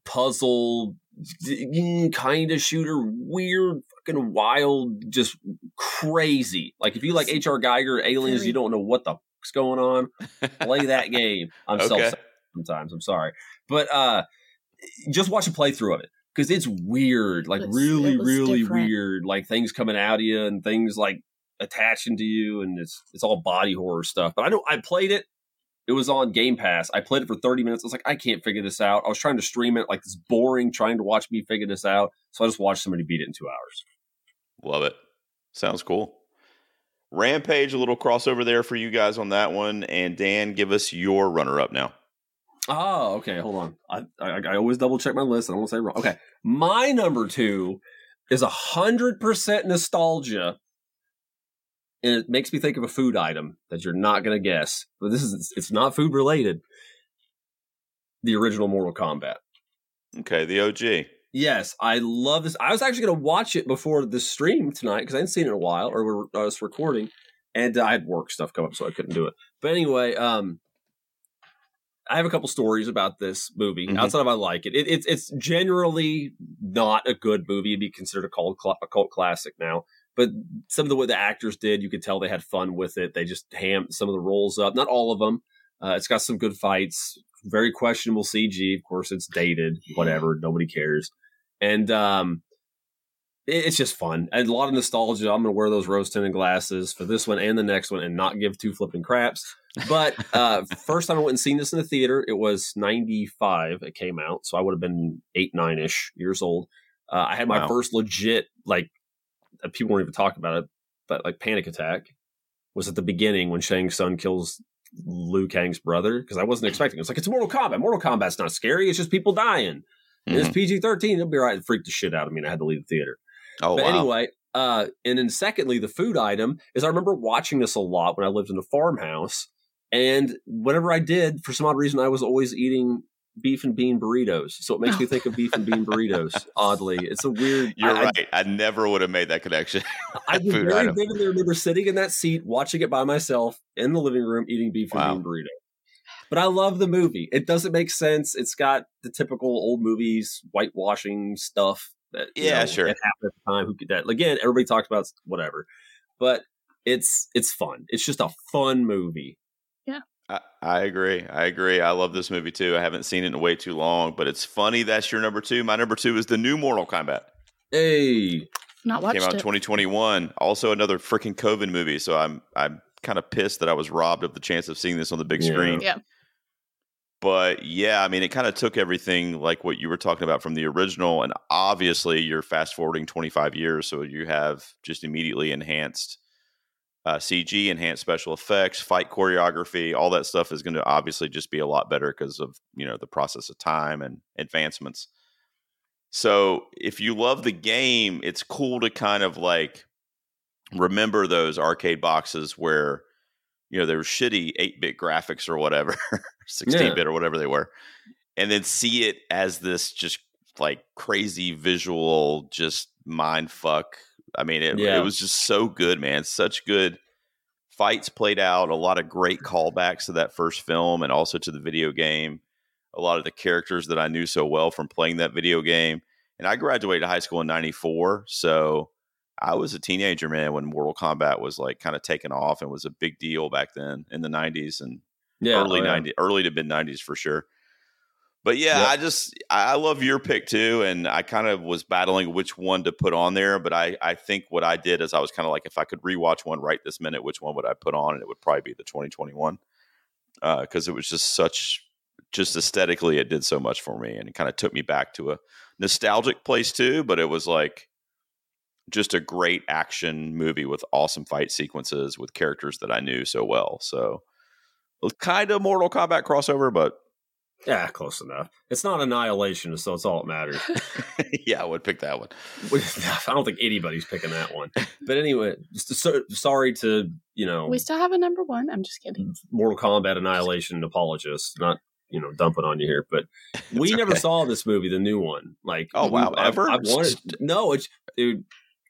puzzle kind of shooter, weird, fucking wild, just crazy. Like if you like H.R. Giger aliens, you don't know what the fuck's going on. Play that game. I'm Okay. self sometimes. I'm sorry, but uh, just watch a playthrough of it because it's weird, like really, really different. weird. Like things coming out of you and things like attaching to you, and it's it's all body horror stuff. But I know I played it. It was on Game Pass. I played it for 30 minutes. I was like, I can't figure this out. I was trying to stream it, like it's boring trying to watch me figure this out. So I just watched somebody beat it in two hours. Love it. Sounds cool. Rampage, a little crossover there for you guys on that one. And Dan, give us your runner up now. Oh, okay. Hold on. I, I I always double check my list. I don't want to say wrong. Okay, my number two is a hundred percent nostalgia, and it makes me think of a food item that you're not gonna guess. But this is it's not food related. The original Mortal Kombat. Okay, the OG. Yes, I love this. I was actually going to watch it before the stream tonight because I hadn't seen it in a while, or we're, I was recording, and I had work stuff come up, so I couldn't do it. But anyway, um, I have a couple stories about this movie. Mhm. Outside of I like it, it it's it's generally not a good movie. It'd be considered a cult a cult classic now. But some of the way the actors did, you could tell they had fun with it. They just hammed some of the roles up. Not all of them. Uh, it's got some good fights. Very questionable CG. Of course, it's dated. Whatever. Nobody cares. And um, it- it's just fun and a lot of nostalgia. I'm gonna wear those rose tinted glasses for this one and the next one, and not give two flipping craps. But uh, first time I went and seen this in the theater, it was '95. It came out, so I would have been eight, nine ish years old. Uh, I had my Wow. first legit like uh, people weren't even talking about it, but like panic attack was at the beginning when Shang Tsung kills Liu Kang's brother because I wasn't expecting. It was like it's Mortal Kombat. Mortal Kombat's not scary. It's just people dying. And It's. PG thirteen. It'll be right. It freaked the shit out of me, and I had to leave the theater. Oh, but wow. anyway, uh, and then secondly, the food item is I remember watching this a lot when I lived in a farmhouse, and whenever I did, for some odd reason, I was always eating beef and bean burritos. So it makes me think of beef and bean burritos. Oddly, it's a weird. You're I, I- right. I never would have made that connection. I, very vividly remember sitting in that seat, watching it by myself in the living room, eating beef and Wow. bean burrito. But I love the movie. It doesn't make sense. It's got the typical old movies, whitewashing stuff. That you Yeah, know, sure. It happened at the time. Who could that? Again, everybody talks about whatever, but it's it's fun. It's just a fun movie. I, I agree. I agree. I love this movie too. I haven't seen it in way too long, but it's funny that's your number two. My number two is the new Mortal Kombat. Hey, Not watched Came out in 2021. Also another freaking COVID movie. So I'm I'm kind of pissed that I was robbed of the chance of seeing this on the big Yeah. screen. Yeah. But yeah, I mean, it kind of took everything like what you were talking about from the original, and obviously you're fast forwarding 25 years, so you have just immediately enhanced uh, CG, enhanced special effects, fight choreography, all that stuff is going to obviously just be a lot better because of you know the process of time and advancements. So if you love the game, it's cool to kind of like remember those arcade boxes where you know they were shitty 8-bit graphics or whatever 16-bit or whatever they were and then see it as this just like crazy visual just mind fuck. I mean it, Yeah. it was just so good man. Such good fights played out a lot of great callbacks to that first film and also to the video game. A lot of the characters that i knew so well from playing that video game and i graduated high school in 94 so I was a teenager, man, when Mortal Kombat was like kind of taken off and was a big deal back then in the '90s and yeah, early oh, yeah. '90s, early to mid '90s for sure. But yeah, Yep. I just I love your pick too, and I kind of was battling which one to put on there. But I I think what I did is I was kind of like, if I could rewatch one right this minute, which one would I put on? And it would probably be the 2021 because uh, it was just such just aesthetically it did so much for me, and it kind of took me back to a nostalgic place too. But it was like just a great action movie with awesome fight sequences with characters that I knew so well. So kind of Mortal Kombat crossover, but Yeah, close enough. It's not annihilation, so it's all that matters. yeah, I would pick that one. I don't think anybody's picking that one. But anyway, so, sorry to you know We still have a number one. I'm just kidding. Mortal Kombat Annihilation apologists, not you know dumping on you here, but we It's never saw this movie, the new one. Like, Oh, wow, I've- ever? I've wanted, no, it's dude.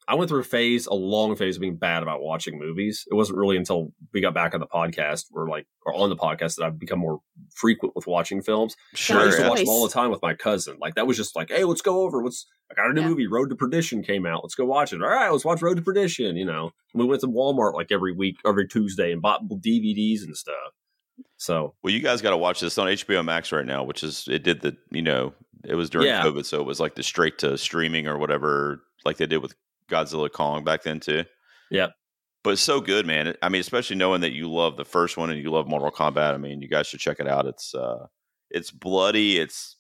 I went through a phase, a long phase of being bad about watching movies. It wasn't really until we got back on the podcast, or like, or on the podcast, that I've become more frequent with watching films. Sure. I Sure. used to watch them all the time with my cousin. Like that was just like, hey, let's go over. What's I got a new Yeah. movie, Road to Perdition came out. Let's go watch it. All right, let's watch Road to Perdition. You know, and we went to Walmart like every week, every Tuesday, and bought DVDs and stuff. So Well, you guys got to watch this on HBO Max right now, which is it did the you know it was during Yeah. COVID, so it was like the straight to streaming or whatever, like they did with Godzilla Kong back then too. Yep. But it's so good, man. I mean, especially knowing that you love the first one and you love Mortal Kombat. I mean, you guys should check it out. It's uh, it's bloody. It's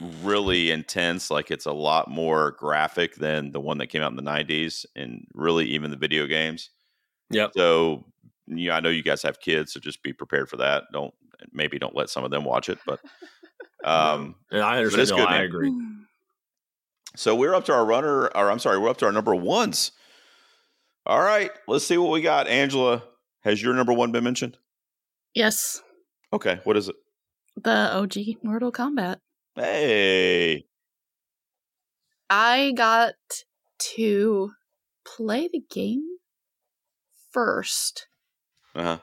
really intense. Like it's a lot more graphic than the one that came out in the '90s, and really even the video games. Yeah. So yeah, I know you guys have kids, so just be prepared for that. Don't maybe don't let some of them watch it, but um, and I it's understand. good, I man. agree. So we're up to our runner, or I'm sorry, we're up to our number ones. All right, let's see what we got. Angela, has your number one been mentioned? Yes, Okay, what is it? the OG Mortal Kombat. Hey, I got to play the game first. uh huh.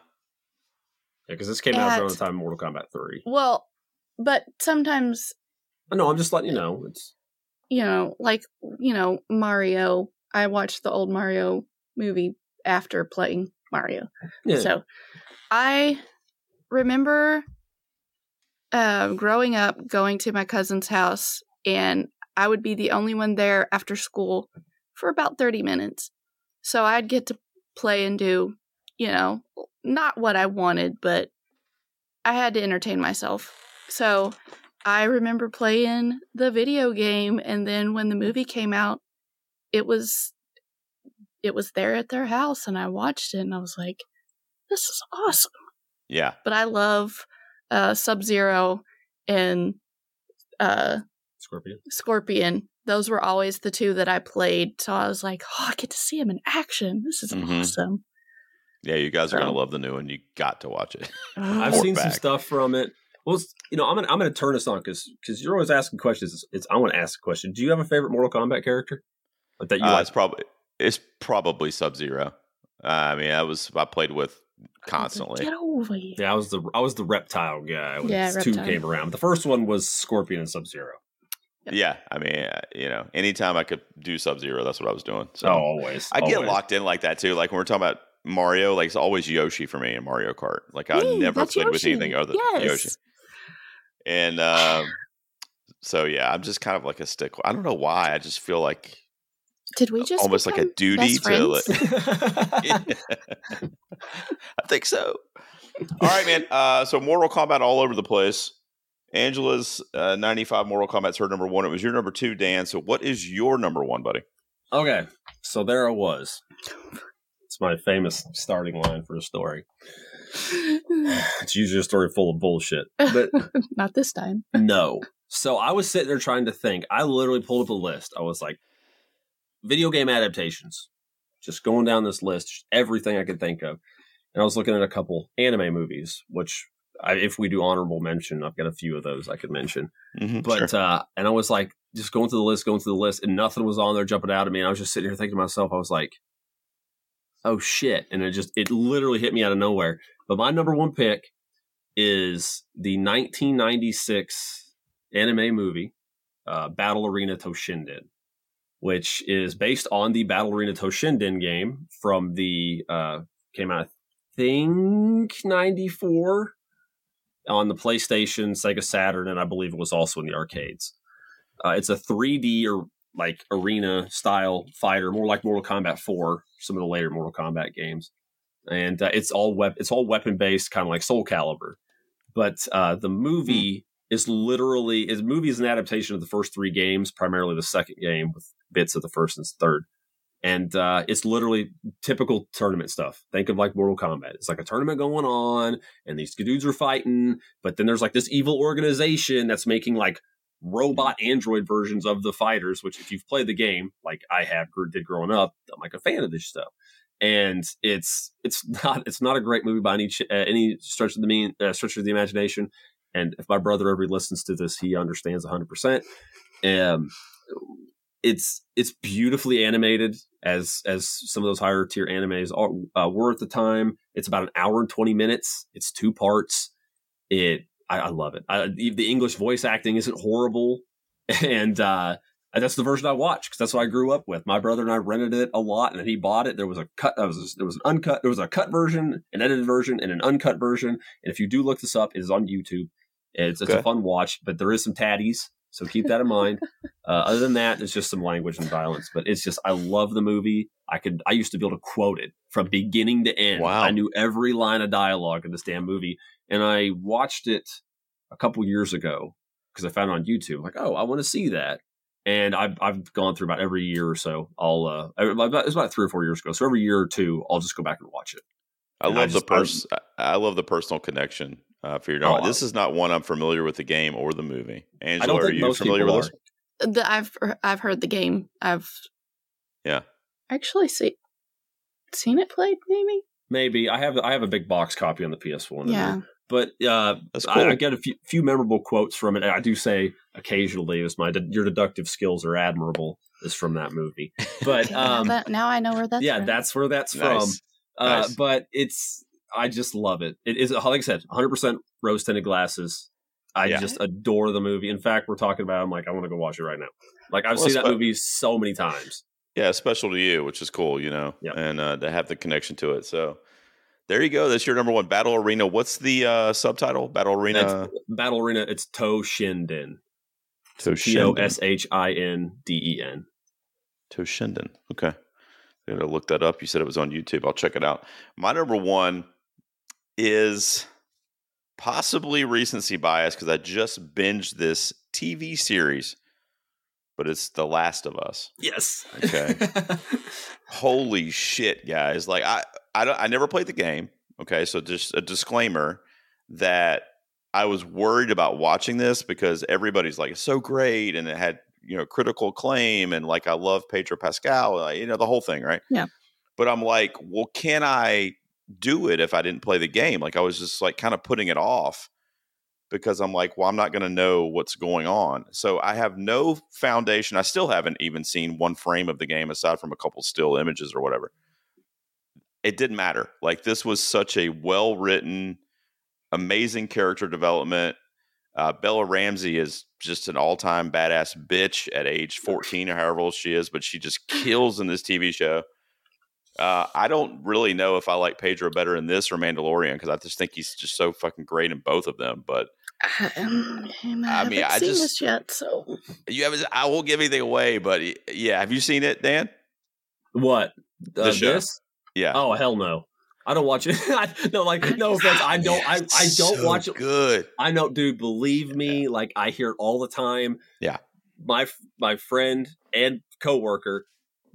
Yeah, because this came out around the time of Mortal Kombat Three. Well, but sometimes, I know. I'm just letting you know. It's you know, like, you know, Mario, I watched the old Mario movie after playing Mario. yeah. So I remember uh, growing up going to my cousin's house, and I would be the only one there after school for about 30 minutes. So I'd get to play and do, you know, not what I wanted, but I had to entertain myself. So I remember playing the video game and then when the movie came out, it was it was there at their house and I watched it and I was like, this is awesome. Yeah. But I love uh Sub Zero and uh Scorpion. Scorpion. Those were always the two that I played. So I was like, oh, I get to see him in action. This is Mhm. awesome. Yeah, you guys are So- gonna love the new one. You got to watch it. I've Report seen some stuff from it. Well, you know, I'm gonna I'm gonna turn this on because because you're always asking questions. It's, it's I want to ask a question. Do you have a favorite Mortal Kombat character Like that you Uh, like? it's probably it's probably Sub Zero. I mean, I was I played with constantly. Get over here. Yeah, I was the I was the reptile guy when Yeah, two reptile. came around. The first one was Scorpion and Sub Zero. Yeah, I mean, uh, you know, anytime I could do Sub Zero, that's what I was doing. So Oh, always. I get always. locked in like that too. Like when we're talking about Mario, like it's always Yoshi for me in Mario Kart. Like I Ooh, never that's played with anything other yes. than Yoshi. And um, so yeah, I'm just kind of like a stick. I don't know why. I just feel like Did we just almost like a duty to. friends? I think so. All right, man. Uh, so Mortal Kombat all over the place. Angela's uh, 95 Mortal Kombat's her number one. It was your number two, Dan. So what is your number one, buddy? okay, so there I was. It's my famous starting line for a story. It's usually a story full of bullshit, but Not this time. no. So I was sitting there trying to think. I literally pulled up a list. I was like, video game adaptations. Just going down this list, just everything I could think of. And I was looking at a couple anime movies, which I, if we do honorable mention, I've got a few of those I could mention. Mhm, But sure. uh, and I was like, just going through the list, going through the list, and nothing was on there jumping out at me. And I was just sitting here thinking to myself, I was like, oh shit. And it just it literally hit me out of nowhere. But my number one pick is the 1996 anime movie, uh, Battle Arena Toshinden, which is based on the Battle Arena Toshinden game from the uh, came out, I think, 94 on the PlayStation, Sega Saturn, and I believe it was also in the arcades. Uh, it's a 3D or like arena style fighter, more like Mortal Kombat 4, some of the later Mortal Kombat games, and uh, it's all wep- it's all weapon based, kind of like Soul Calibur. But uh, the movie is literally is movie is an adaptation of the first three games, primarily the second game with bits of the first and third. And uh, it's literally typical tournament stuff. Think of like Mortal Kombat. It's like a tournament going on, and these dudes are fighting, but then there's like this evil organization that's making like robot android versions of the fighters which if you've played the game like i have did growing up i'm like a fan of this stuff and it's it's not it's not a great movie by any uh, any stretch of the mean uh, stretch of the imagination. And if my brother ever listens to this he understands 100% um it's it's beautifully animated as as some of those higher tier animes are, uh, were at the time. It's about an hour and 20 minutes. It's two parts. It I, I love it. I, the the English voice acting isn't horrible, and uh, that's the version I watch because that's what I grew up with. My brother and I rented it a lot, and he bought it. There was a cut. There was there was an uncut. There was a cut version, an edited version, and an uncut version. And if you do look this up, it is on YouTube. It's, it's Okay. a fun watch, but there is some tatties, so keep that in mind. Uh, other than that, it's just some language and violence. But it's just I love the movie. I could I used to be able to quote it from beginning to end. Wow. I knew every line of dialogue in this damn movie and I watched it a couple years ago because I found it on YouTube. Like, oh, I want to see that, and I've I've gone through about every year or so. I'll uh, about- it's about three or four years ago. So every year or two, I'll just go back and watch it. I and love I the just- pers- I, I love the personal connection uh, for your Oh, knowledge. this is not one I'm familiar with the game or the movie. Angela, are you familiar with this? The, I've I've heard the game. I've Yeah. actually see, seen it played. Maybe. Maybe I have I have a big box copy on the PS One. Yeah. But uh, cool. I, I get a few, few memorable quotes from it. I do say occasionally, "Is my your deductive skills are admirable." Is from that movie, but um, That- now I know where that's. yeah, from. that's where that's Nice. from. Uh, Nice. But it's I just love it. It is like I said, 100 percent rose tinted glasses. I Yeah. just adore the movie. In fact, we're talking about. it, I'm like, I want to go watch it right now. Like I've Well, seen that spe- movie so many times. Yeah, special to you, which is cool, you know, Yeah. and uh, to have the connection to it. So there you go. That's your number one Battle Arena. What's the uh, subtitle? Battle Arena. That's Battle Arena. It's To Shinden. So T O S H I N D E N. Toshinden. Okay. I gotta look that up. You said it was on YouTube. I'll check it out. My number one is possibly recency bias because I just binged this TV series, but it's The Last of Us. Yes. Okay. Holy shit, guys! Like I, I don't, I never played the game. Okay, so just a disclaimer that I was worried about watching this because everybody's like, it's so great, and it had you know critical acclaim, and like I love Pedro Pascal, uh, you know the whole thing, right? Yeah. But I'm like, well, can I do it if I didn't play the game? Like I was just like kind of putting it off because I'm like, well, I'm not going to know what's going on. So I have no foundation. I still haven't even seen one frame of the game aside from a couple still images or whatever. It didn't matter. Like this was such a well written, amazing character development. Uh, Bella Ramsey is just an all time badass bitch at age 14 or however old she is, but she just kills in this TV show. Uh, I don't really know if I like Pedro better in this or Mandalorian because I just think he's just so fucking great in both of them. But um, I I mean, haven't I seen just- this yet, so you haven't. I won't give anything away, but yeah, have you seen it, Dan? What? The Uh, show. this? Yeah. Oh hell no! I don't watch it. I, no, like no offense. I don't. I, I don't So watch it. Good. I know, dude. Believe me, like I hear it all the time. Yeah. My my friend and coworker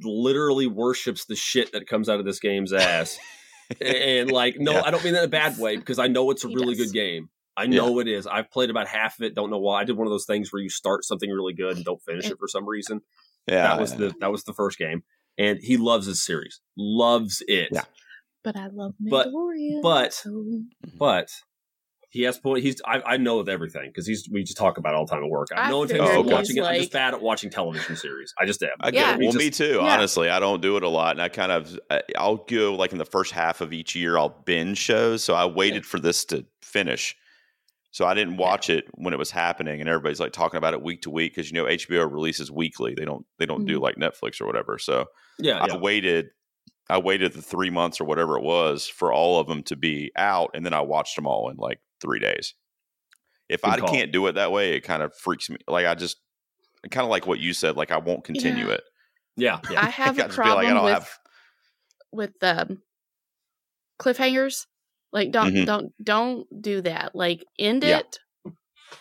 literally worships the shit that comes out of this game's ass. and like, no, Yeah. I don't mean that in a bad way because I know it's a He really does. good game. I know it is. I've played about half of it. Don't know why. I did one of those things where you start something really good and don't finish it for some reason. Yeah. that was the that was the first game, and he loves this series. Loves it. Yeah. but I love But- Mandalorian. but- so but he has point. He's I, I know of everything because he's we just talk about it all the time at work. I have I no figured intention of oh, he's watching it. I'm just bad at watching television series. I just am. I get Yeah. it. Well, just- me too. Yeah. Honestly, I don't do it a lot, and I kind of I- I'll go like in the first half of each year. I'll binge shows, so I waited for this to finish. So I didn't watch it when it was happening, and everybody's like talking about it week to week because you know HBO releases weekly. They don't they don't do Mhm. like Netflix or whatever. So yeah, I yeah. waited. I waited the three months or whatever it was for all of them to be out, and then I watched them all in like three days. If Good I call. can't do it that way, it kind of freaks me. Like I just kind of like what you said. Like I won't continue Yeah. it. yeah, yeah. I have I a just feel like I problem don't with have. with um cliffhangers. Like don't Mhm. don't don't do that. Like end Yeah. it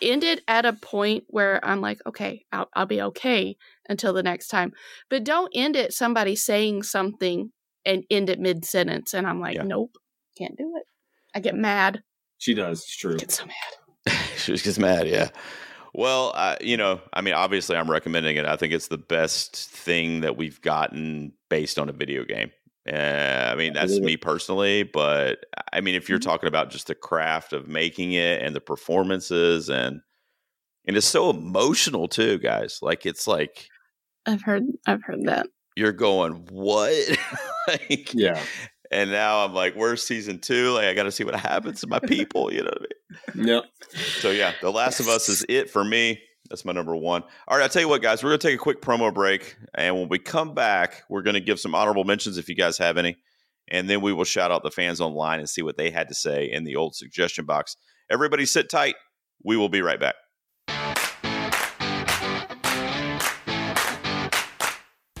end it at a point where I'm like, okay, I'll I'll be okay until the next time. But don't end it somebody saying something and end it mid sentence and I'm like, Yeah. nope, can't do it. I get mad. she does. It's true. I get so mad. she just mad. Yeah. Well, uh, you know, I mean, obviously, I'm recommending it. I think it's the best thing that we've gotten based on a video game. Uh, I mean, that's me personally, but I mean, if you're Mhm. talking about just the craft of making it and the performances and and it's so emotional too, guys. Like it's like I've heard I've heard that. you're going, what? like, Yeah, and now I'm like, where's season two? Like, I got to see what happens to my people. You know what I mean? yeah. So yeah, The Last of Us is it for me. That's my number one. All right, I'll tell you what, guys, we're gonna take a quick promo break, and when we come back, we're gonna give some honorable mentions if you guys have any, and then we will shout out the fans online and see what they had to say in the old suggestion box. Everybody, sit tight. We will be right back.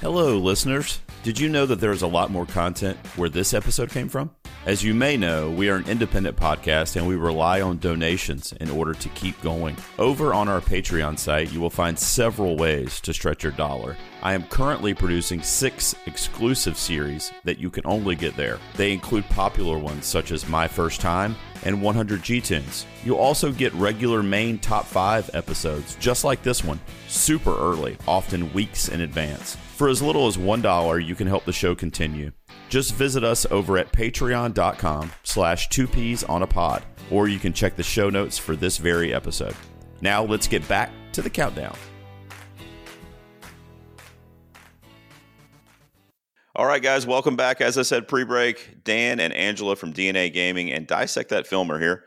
Hello, listeners. Did you know that there is a lot more content where this episode came from? As you may know, we are an independent podcast and we rely on donations in order to keep going. Over on our Patreon site, you will find several ways to stretch your dollar. I am currently producing six exclusive series that you can only get there. They include popular ones such as My First Time and 100 G Tunes. You'll also get regular main top 5 episodes just like this one, super early, often weeks in advance. For as little as $1, you can help the show continue. Just visit us over at patreon.com slash two peas on a pod, or you can check the show notes for this very episode. Now let's get back to the countdown. All right, guys, welcome back. As I said pre-break, Dan and Angela from DNA Gaming and Dissect That Film are here.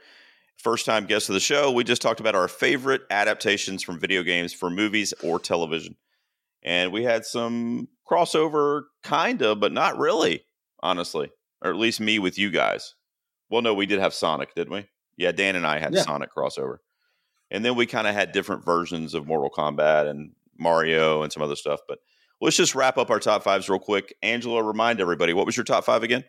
First time guests of the show. We just talked about our favorite adaptations from video games for movies or television. And we had some crossover, kind of, but not really, honestly. Or at least me with you guys. Well, no, we did have Sonic, didn't we? Yeah, Dan and I had Yeah. Sonic crossover. And then we kind of had different versions of Mortal Kombat and Mario and some other stuff. But let's just wrap up our top fives real quick. Angela, remind everybody what was your top five again?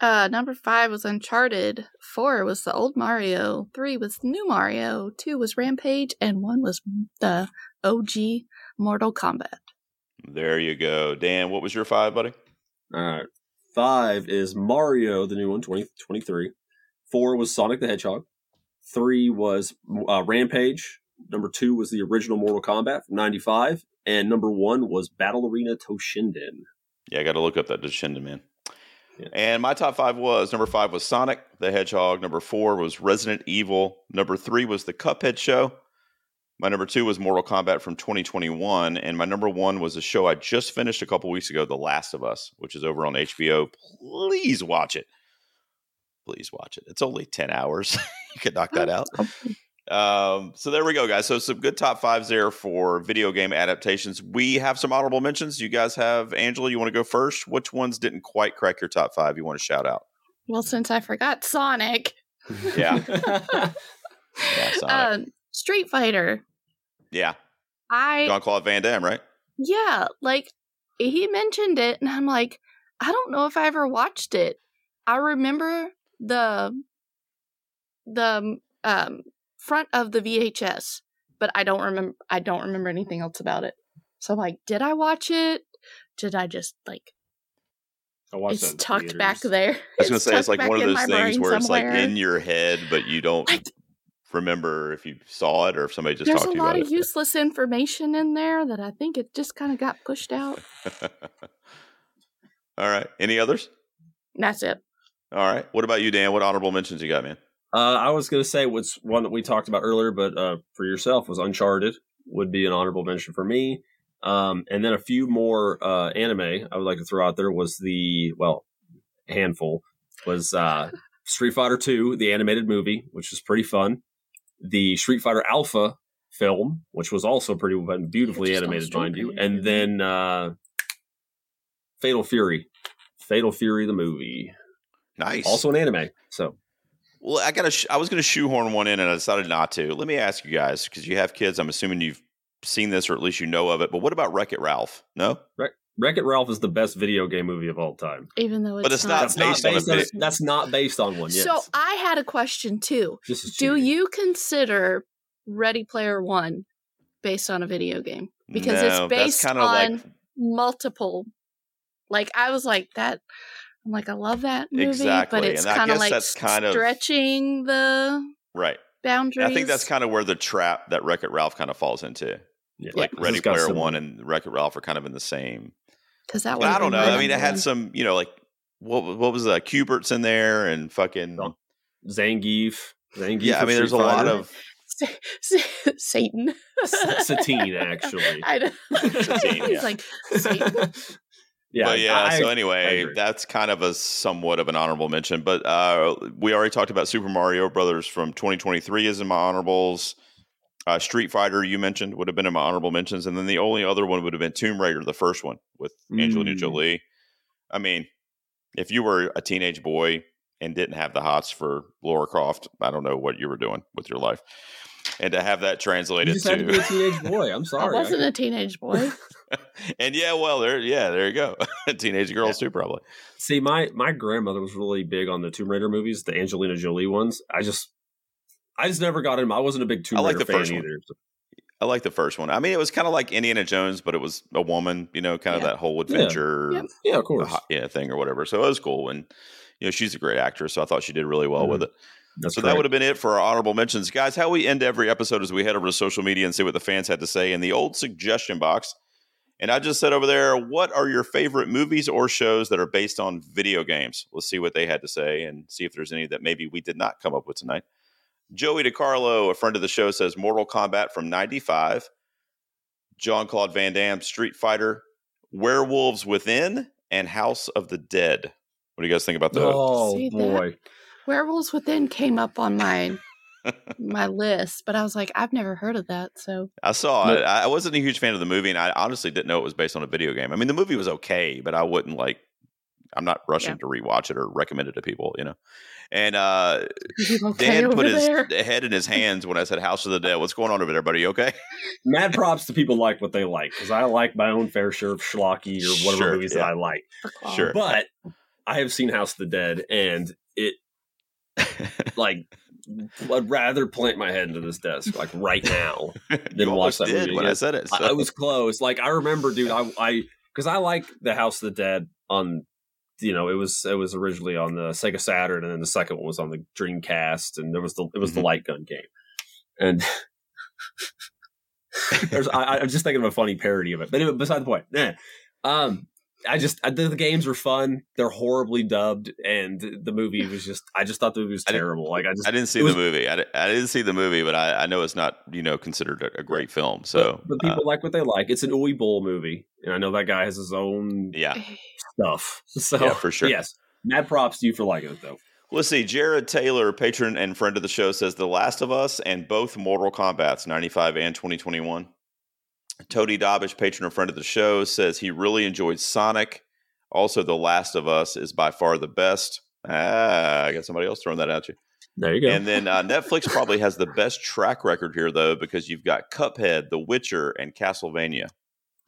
Uh, number five was Uncharted. Four was the old Mario. Three was new Mario. Two was Rampage, and one was the OG Mortal Kombat. There you go. Dan, what was your five, buddy? All right. Five is Mario, the new one, 2023. Four was Sonic the Hedgehog. Three was uh, Rampage. Number two was the original Mortal Kombat from 95. And number one was Battle Arena Toshinden. Yeah, I got to look up that Toshinden, man. Yeah. And my top five was number five was Sonic the Hedgehog. Number four was Resident Evil. Number three was the Cuphead Show. My number two was Mortal Kombat from 2021. And my number one was a show I just finished a couple weeks ago, The Last of Us, which is over on HBO. Please watch it. Please watch it. It's only 10 hours. you could knock that oh, out. Um, so there we go, guys. So some good top fives there for video game adaptations. We have some honorable mentions. You guys have Angela. You want to go first? Which ones didn't quite crack your top five? You want to shout out? Well, since I forgot Sonic, Yeah, yeah, Sonic. um, Street Fighter. yeah. I Jean Claude Van Damme, right? yeah, like he mentioned it, and I'm like, I don't know if I ever watched it. I remember the the um front of the VHS, but I don't remember. I don't remember anything else about it. So I'm like, did I watch it? Did I just like I watched that it's in tucked back there? I was going to say it's like one of in those things brain where it's like in your head, but you don't I- remember if you saw it or if somebody just There's talked to you about it. There's a lot of useless information in there that I think it just kind of got pushed out. All right. Any others? That's it. All right. What about you, Dan? What honorable mentions you got, man? Uh, I was going to say what's one that we talked about earlier, but uh, for yourself was Uncharted would be an honorable mention for me. Um, and then a few more uh, anime I would like to throw out there was the well handful was uh, Street Fighter Two, the animated movie, which was pretty fun. The Street Fighter Alpha film, which was also pretty beautifully animated, mind you, and then uh, Fatal Fury, Fatal Fury the movie, Nice. also an anime. So Well, I got to. Sh- I was going to shoehorn one in, and I decided not to. Let me ask you guys because you have kids. I'm assuming you've seen this, or at least you know of it. But what about Wreck It Ralph? No, Wreck It Ralph is the best video game movie of all time. Even though it's, But it's not That's not based on a based on. bit- that's not based on one. Yes. So I had a question too. Do you consider Ready Player One based on a video game? Because No, it's based on like multiple. Like I was like that. I'm like I love that movie, Exactly, but it's kind of like that's kind of- stretching the right. boundaries. I think that's kind of where the trap that Wreck It Ralph kind of falls into. Yeah. Like This Ready has Player some- One and Wreck It Ralph are kind of in the same. because that. But I don't know. my I mean, it had some, you know, like what what was uh, that? Q*bert's in there and fucking. Oh, Zangief. Zangief. Yeah, I mean, there's a lot of Satan. S- Satine, actually. I know. Satine, He's yeah. like Satan. yeah, but yeah, I- so anyway, that's kind of a somewhat of an honorable mention. But uh, we already talked about Super Mario Brothers from 2023 is in my honorables. Uh, Street Fighter, you mentioned, would have been in my honorable mentions, and then the only other one would have been Tomb Raider, the first one with Angelina Mm. Jolie. I mean, if you were a teenage boy and didn't have the hots for Laura Croft, I don't know what you were doing with your life. And to have that you translated just had to be to, a teenage boy. I'm sorry, I sorry. wasn't a teenage boy. and yeah, well, there, yeah, there you go. teenage girls too, probably. See, my my grandmother was really big on the Tomb Raider movies, the Angelina Jolie ones. I just, I just never got in. I wasn't a big Tomb I like Raider the fan first one. either. So- I like the first one. I mean, it was kind of like Indiana Jones, but it was a woman, you know, kind of Yeah. that whole adventure, Yep. Yeah, of course. ho- yeah, thing or whatever. So it was cool, and you know, she's a great actress, so I thought she did really well Mhm. with it. That's so that would have been it for our honorable mentions, guys. How we end every episode is we head over to social media and see what the fans had to say in the old suggestion box. And I just said over there, what are your favorite movies or shows that are based on video games? Let's see what they had to say and see if there's any that maybe we did not come up with tonight. Joey DiCarlo, a friend of the show, says Mortal Kombat from 95. Jean Claude Van Damme, Street Fighter, Werewolves Within, and House of the Dead. What do you guys think about those? Oh See that? Boy, Werewolves Within came up on my my list, but I was like, I've never heard of that. So I saw it. I I wasn't a huge fan of the movie, and I honestly didn't know it was based on a video game. I mean, the movie was okay, but I wouldn't like. I'm not rushing Yeah. to rewatch it or recommend it to people, you know. And uh, okay Dan put his there? head in his hands when I said House of the Dead. What's going on over there, buddy? You okay? Mad props to people like what they like because I like my own fair share of schlocky or whatever Sure, movies yeah. that I like. Sure. But I have seen House of the Dead, and it like I'd rather plant my head into this desk like right now. you watch that did movie when I said it. I, so- I was close. Like I remember, dude. I I because I like the House of the Dead on. You know, it was it was originally on the Sega Saturn, and then the second one was on the Dreamcast, and there was the it was Mhm. the light gun game, and there's I, I'm just thinking of a funny parody of it. But anyway, beside the point. Um, I just I, the, the games were fun. They're horribly dubbed, and the movie was just I just thought the movie was I terrible. Like I just I didn't see was- the movie. I, I didn't see the movie, but I, I know it's not you know considered a, a great film. So but, but uh, people like what they like. It's an Uwe Boll movie, and I know that guy has his own yeah. stuff. So Yeah, for sure. Yes, mad props to you for liking it though. Let's see. Jarrod Taylor, patron and friend of the show, says The Last of Us and both Mortal Kombat's 95 and 2021. Tony Dobish, patron and friend of the show, says he really enjoyed Sonic. Also, The Last of Us is by far the best. Ah, I got somebody else throwing that at you. There you go. And then uh, Netflix probably has the best track record here, though, because you've got Cuphead, The Witcher, and Castlevania.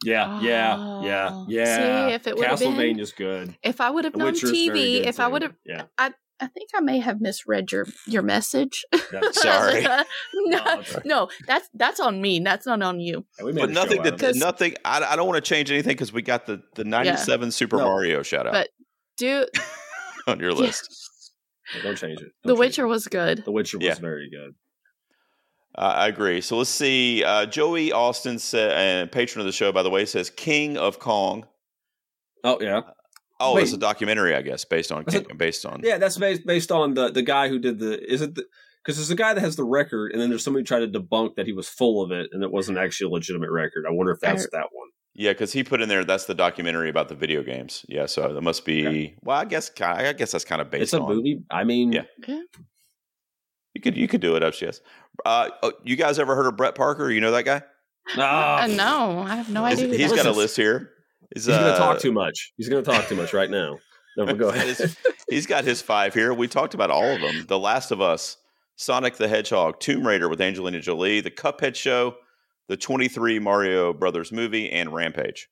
yeah, yeah, yeah, Oh. yeah. See, if it would've been- Castlevania's good. If I would have known Witcher's very TV, good if I would have, yeah. I I think I may have misread your your message. That's- Sorry. no, No, it's all right. no, that's that's on me. That's not on you. Yeah, But nothing, out to, nothing. I, I don't want to change anything because we got the, the 97 Super No. Mario shout out But Do on your Yeah. list. Don't change it. The Don't change Witcher it. was good. The Witcher was Yeah. very good. Uh, I agree. So let's see. Uh, Joey Austin said, and patron of the show, by the way, says King of Kong. Oh yeah, Oh, Wait. it's a documentary, I guess, based on Is it- based on. yeah. That's based based on the the guy who did the. Is it the because there's a guy that has the record, and then there's somebody who tried to debunk that he was full of it, and it wasn't actually a legitimate record. I wonder if that's that one. Yeah, because he put in there that's the documentary about the video games. Yeah, so that must be. Okay. Well, I guess I guess that's kind of based It's a on. movie. I mean, Yeah. Yeah. You could you could do it, up, yes. Uh, oh, you guys ever heard of Brett Parker? You know that guy? Ah, Uh, no, I have no idea. He's got a list here. He's, He's going to uh, talk too much. He's going to talk too much right now. No, but go ahead. He's got his five here. We talked about all of them. The Last of Us, Sonic the Hedgehog, Tomb Raider with Angelina Jolie, The Cuphead Show, the 23 Mario Brothers movie, and Rampage.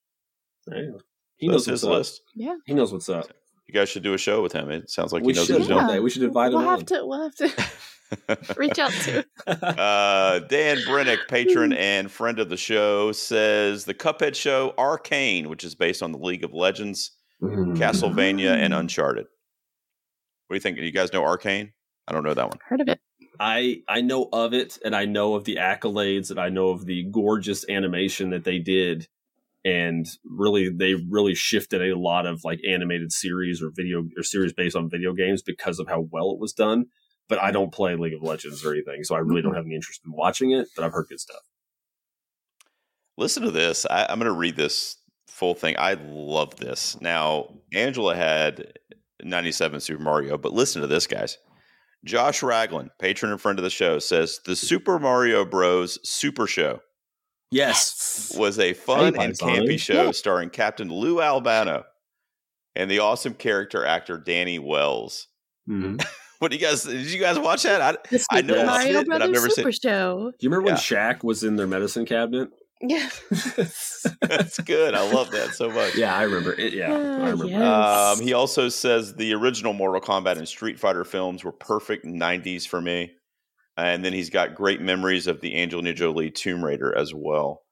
There. He That's knows his what's up. list. He knows what's up. You guys should do a show with him. It sounds like we he knows should what he's Yeah. doing. one. We should invite We'll him have on. to. We'll have to reach out to. Uh, Dan Brenic, patron and friend of the show, says the Cuphead show Arcane, which is based on the League of Legends, Mm. Castlevania, and Uncharted. What do you think? Do you guys know Arcane? I don't know that one. Heard of it? I I know of it, and I know of the accolades, and I know of the gorgeous animation that they did, and really they really shifted a lot of like animated series or video or series based on video games because of how well it was done. But I don't play League of Legends or anything, so I really don't have any interest in watching it. But I've heard good stuff. Listen to this. I, I'm going to read this full thing. I love this. Now, Angela had 97 Super Mario, but listen to this, guys. Josh Ragland, patron and friend of the show, says the Super Mario Bros. Super Show Yes, was a fun Hey, and campy show Yeah. starring Captain Lou Albano and the awesome character actor Danny Wells. Mhm. Do What do you guys? Did you guys watch that? I, The I know Super of Mario it, but I've Brothers never seen- Super Show. Do you remember when Yeah. Shaq was in their medicine cabinet? Yeah. that's good. I love that so much. yeah, I remember it. Yeah, I Ah, remember. yes. Um, he also says the original Mortal Kombat and Street Fighter films were perfect 90s for me. And then he's got great memories of the Angelina Jolie Tomb Raider as well.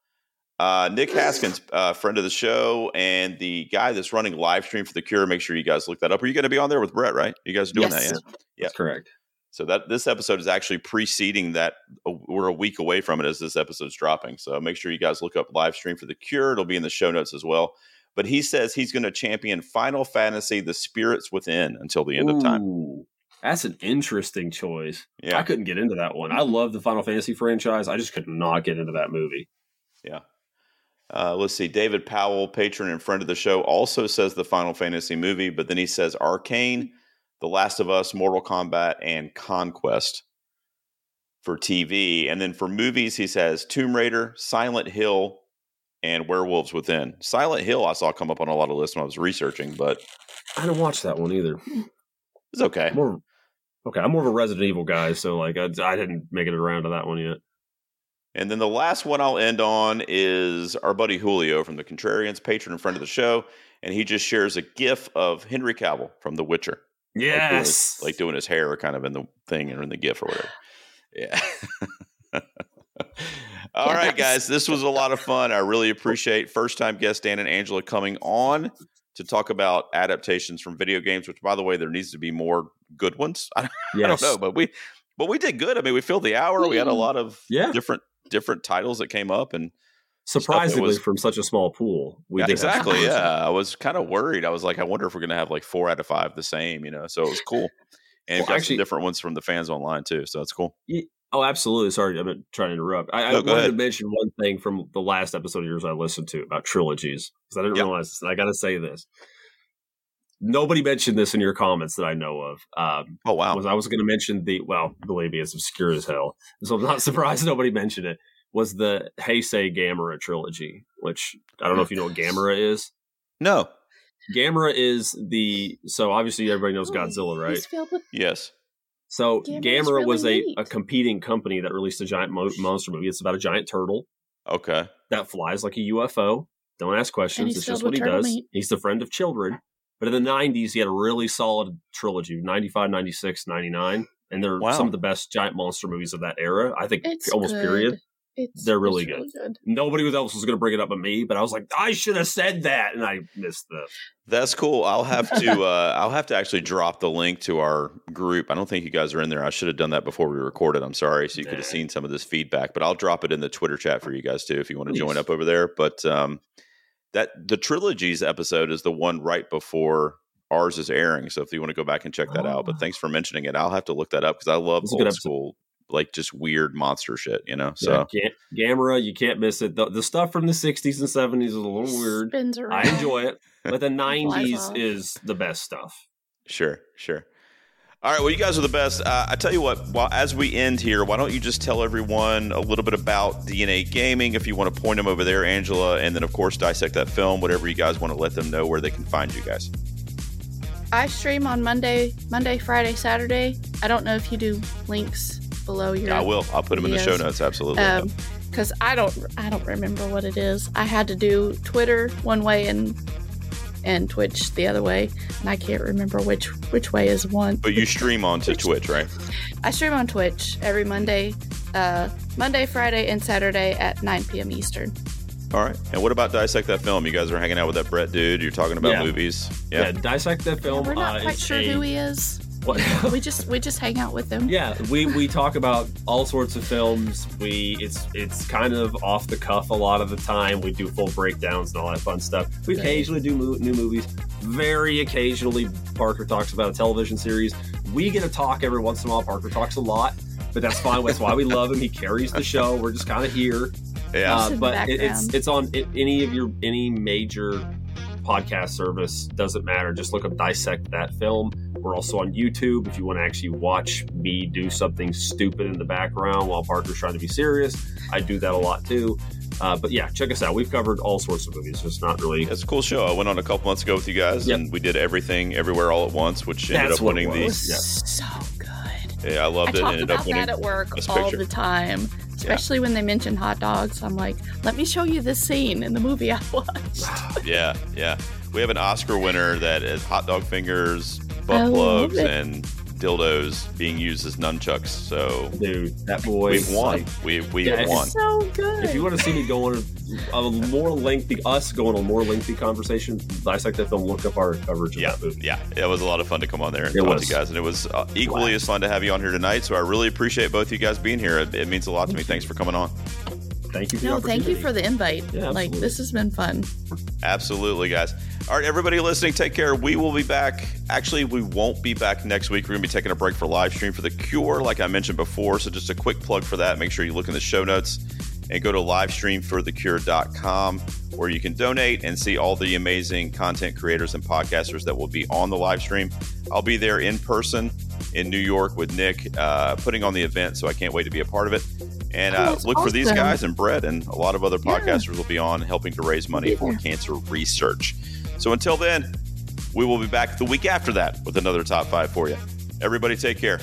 Uh, Nick Hoskins, uh, friend of the show, and the guy that's running live stream for the Cure. Make sure you guys look that up. Are you going to be on there with Brett? Right? You guys are doing Yes. that? Yeah. That's correct. So that this episode is actually preceding that. uh, We're a week away from it as this episode's dropping. So make sure you guys look up live stream for the Cure. It'll be in the show notes as well. But he says he's going to champion Final Fantasy: The Spirits Within until the end of time. That's an interesting choice. Yeah, I couldn't get into that one. I love the Final Fantasy franchise. I just could not get into that movie. Uh, let's see. David Powell, patron and friend of the show, also says the Final Fantasy movie, but then he says Arcane, The Last of Us, Mortal Kombat, and Conquest for TV. And then for movies, he says Tomb Raider, Silent Hill, and Werewolves Within. Silent Hill, I saw come up on a lot of lists when I was researching, but I didn't watch that one either. it's okay. More, okay, I'm more of a Resident Evil guy, so like I, I didn't make it around to that one yet. And then the last one I'll end on is our buddy Julio from the Contrarians, patron and friend of the show, and he just shares a GIF of Henry Cavill from The Witcher. like doing his- Yes, like doing his hair kind of in the thing or in the GIF or whatever. Yeah. All right, Yes. guys. This was a lot of fun. I really appreciate first time guest Dan and Angela coming on to talk about adaptations from video games, which by the way, there needs to be more good ones. I, I don't know, but we but we did good. I mean, we filled the hour. We had a lot of Yeah. different different titles that came up and Surprisingly, was- from such a small pool, we Yeah, exactly. Yeah, I was kind of worried. I was like, I wonder if we're gonna have like four out of five the same, you know. So it was cool, and Well, got actually- some different ones from the fans online too. So that's cool. Oh, absolutely. Sorry, I'm trying to interrupt. I, I No, go wanted to mention one thing from the last episode of yours I listened to about trilogies because I didn't Yeah. realize this, and I got to say this. Nobody mentioned this in your comments that I know of. Um, Oh wow, was I was going to mention the well, believe me, it's obscure as hell, so I'm not surprised nobody mentioned it. Was the Heisei Gamera trilogy, which I don't know if you know what Gamera is. no, Gamera is the so obviously everybody knows Godzilla, right? He's filled with yes, So Gamera's Gamera was a, a competing company that released a giant mo- monster movie. It's about a giant turtle okay, that flies like a UFO. Don't ask questions. It's just what he does. meat. He's the friend of children. But in the 90s, he had a really solid trilogy 95, 96, 99. And they're Wow. some of the best giant monster movies of that era. I think It's almost good. period. It's, They're really it's good. Nobody else was going to bring it up but me, but I was like, I should have said that. And I missed the. that's cool. I'll have to uh, I'll have to actually drop the link to our group. I don't think you guys are in there. I should have done that before we recorded. I'm sorry, so you could have seen some of this feedback. But I'll drop it in the Twitter chat for you guys too if you want to join up over there. But um, that the trilogies episode is the one right before ours is airing. So if you want to go back and check that out, but Oh. thanks for mentioning it. I'll have to look that up because I love It's old school, like just weird monster shit. You know, so Yeah, Ga- Gamera, you can't miss it. The, the stuff from the 60s and 70s is a little weird. I enjoy it. But the 90s is the best stuff. Sure, sure. All right, well, you guys are the best. Uh, I tell you what, while, as we end here, why don't you just tell everyone a little bit about DNA Gaming if you want to point them over there, Angela, and then, of course, dissect that film, whatever you guys want to let them know where they can find you guys. I stream on Monday, Monday, Friday, Saturday. I don't know if you do links below your. Yeah, I will. I'll put them in the show notes, absolutely. Um, because I don't, I don't remember what it is. I had to do Twitter one way and and Twitch the other way, and I can't remember which which way is one. but you stream onto Twitch, right? I stream on Twitch every Monday, uh, Monday, Friday, and Saturday at 9 p.m. Eastern. All right. And what about Dissect That Film? You guys are hanging out with that Brett dude. You're talking about Yeah. movies. Yeah, Yeah. dissect that film. We're not uh, quite sure a- who he is. What? We just we just hang out with them. yeah, we we talk about all sorts of films. We it's it's kind of off the cuff a lot of the time. We do full breakdowns and all that fun stuff. We Right. occasionally do mo- new movies. Very occasionally, Parker talks about a television series. We get to talk every once in a while. Parker talks a lot, but that's fine. That's why we love him. He carries the show. We're just kind of here. Yeah. Uh, but it, it's it's on it, any of your any major podcast service doesn't matter just look up dissect that film we're also on youtube if you want to actually watch me do something stupid in the background while parker's trying to be serious i do that a lot too uh, but yeah check us out we've covered all sorts of movies It's not really It's a cool show. I went on a couple months ago with you guys, Yep. and we did everything, everywhere, all at once, which ended That's up what it winning It the. was Yeah. so good. Yeah, I loved I it. talk Ended up about winning. that at work all Picture. the time, especially when they mention hot dogs. I'm like, let me show you this scene in the movie I watched. Yeah, yeah. We have an Oscar winner that is hot dog fingers, butt I plugs, and dildos being used as nunchucks. So dude that boy we've won. like, We we Yeah, have won. so good. if you want to see me go on a, a more lengthy us going on a more lengthy conversation dissect that film look up our coverage of Yeah, that movie yeah. It was a lot of fun to come on there and It talk was. to you guys, and it was uh, equally as fun to have you on here tonight. So I really appreciate both of you guys being here. It, it means a lot to me. Thanks for coming on. Thank you for the no, thank you for the invite. Yeah, like this has been fun. Absolutely, guys. All right, everybody listening, take care. We will be back. Actually, we won't be back next week. We're going to be taking a break for live stream for The Cure, like I mentioned before. So, just a quick plug for that. Make sure you look in the show notes and go to livestreamforthecure.com where you can donate and see all the amazing content creators and podcasters that will be on the live stream. I'll be there in person in New York with Nick, uh, putting on the event, so I can't wait to be a part of it. And Oh, uh, look for these guys and Brett and a lot of other Yeah. podcasters will be on helping to raise money for cancer research. So until then, we will be back the week after that with another top five for you. Everybody take care.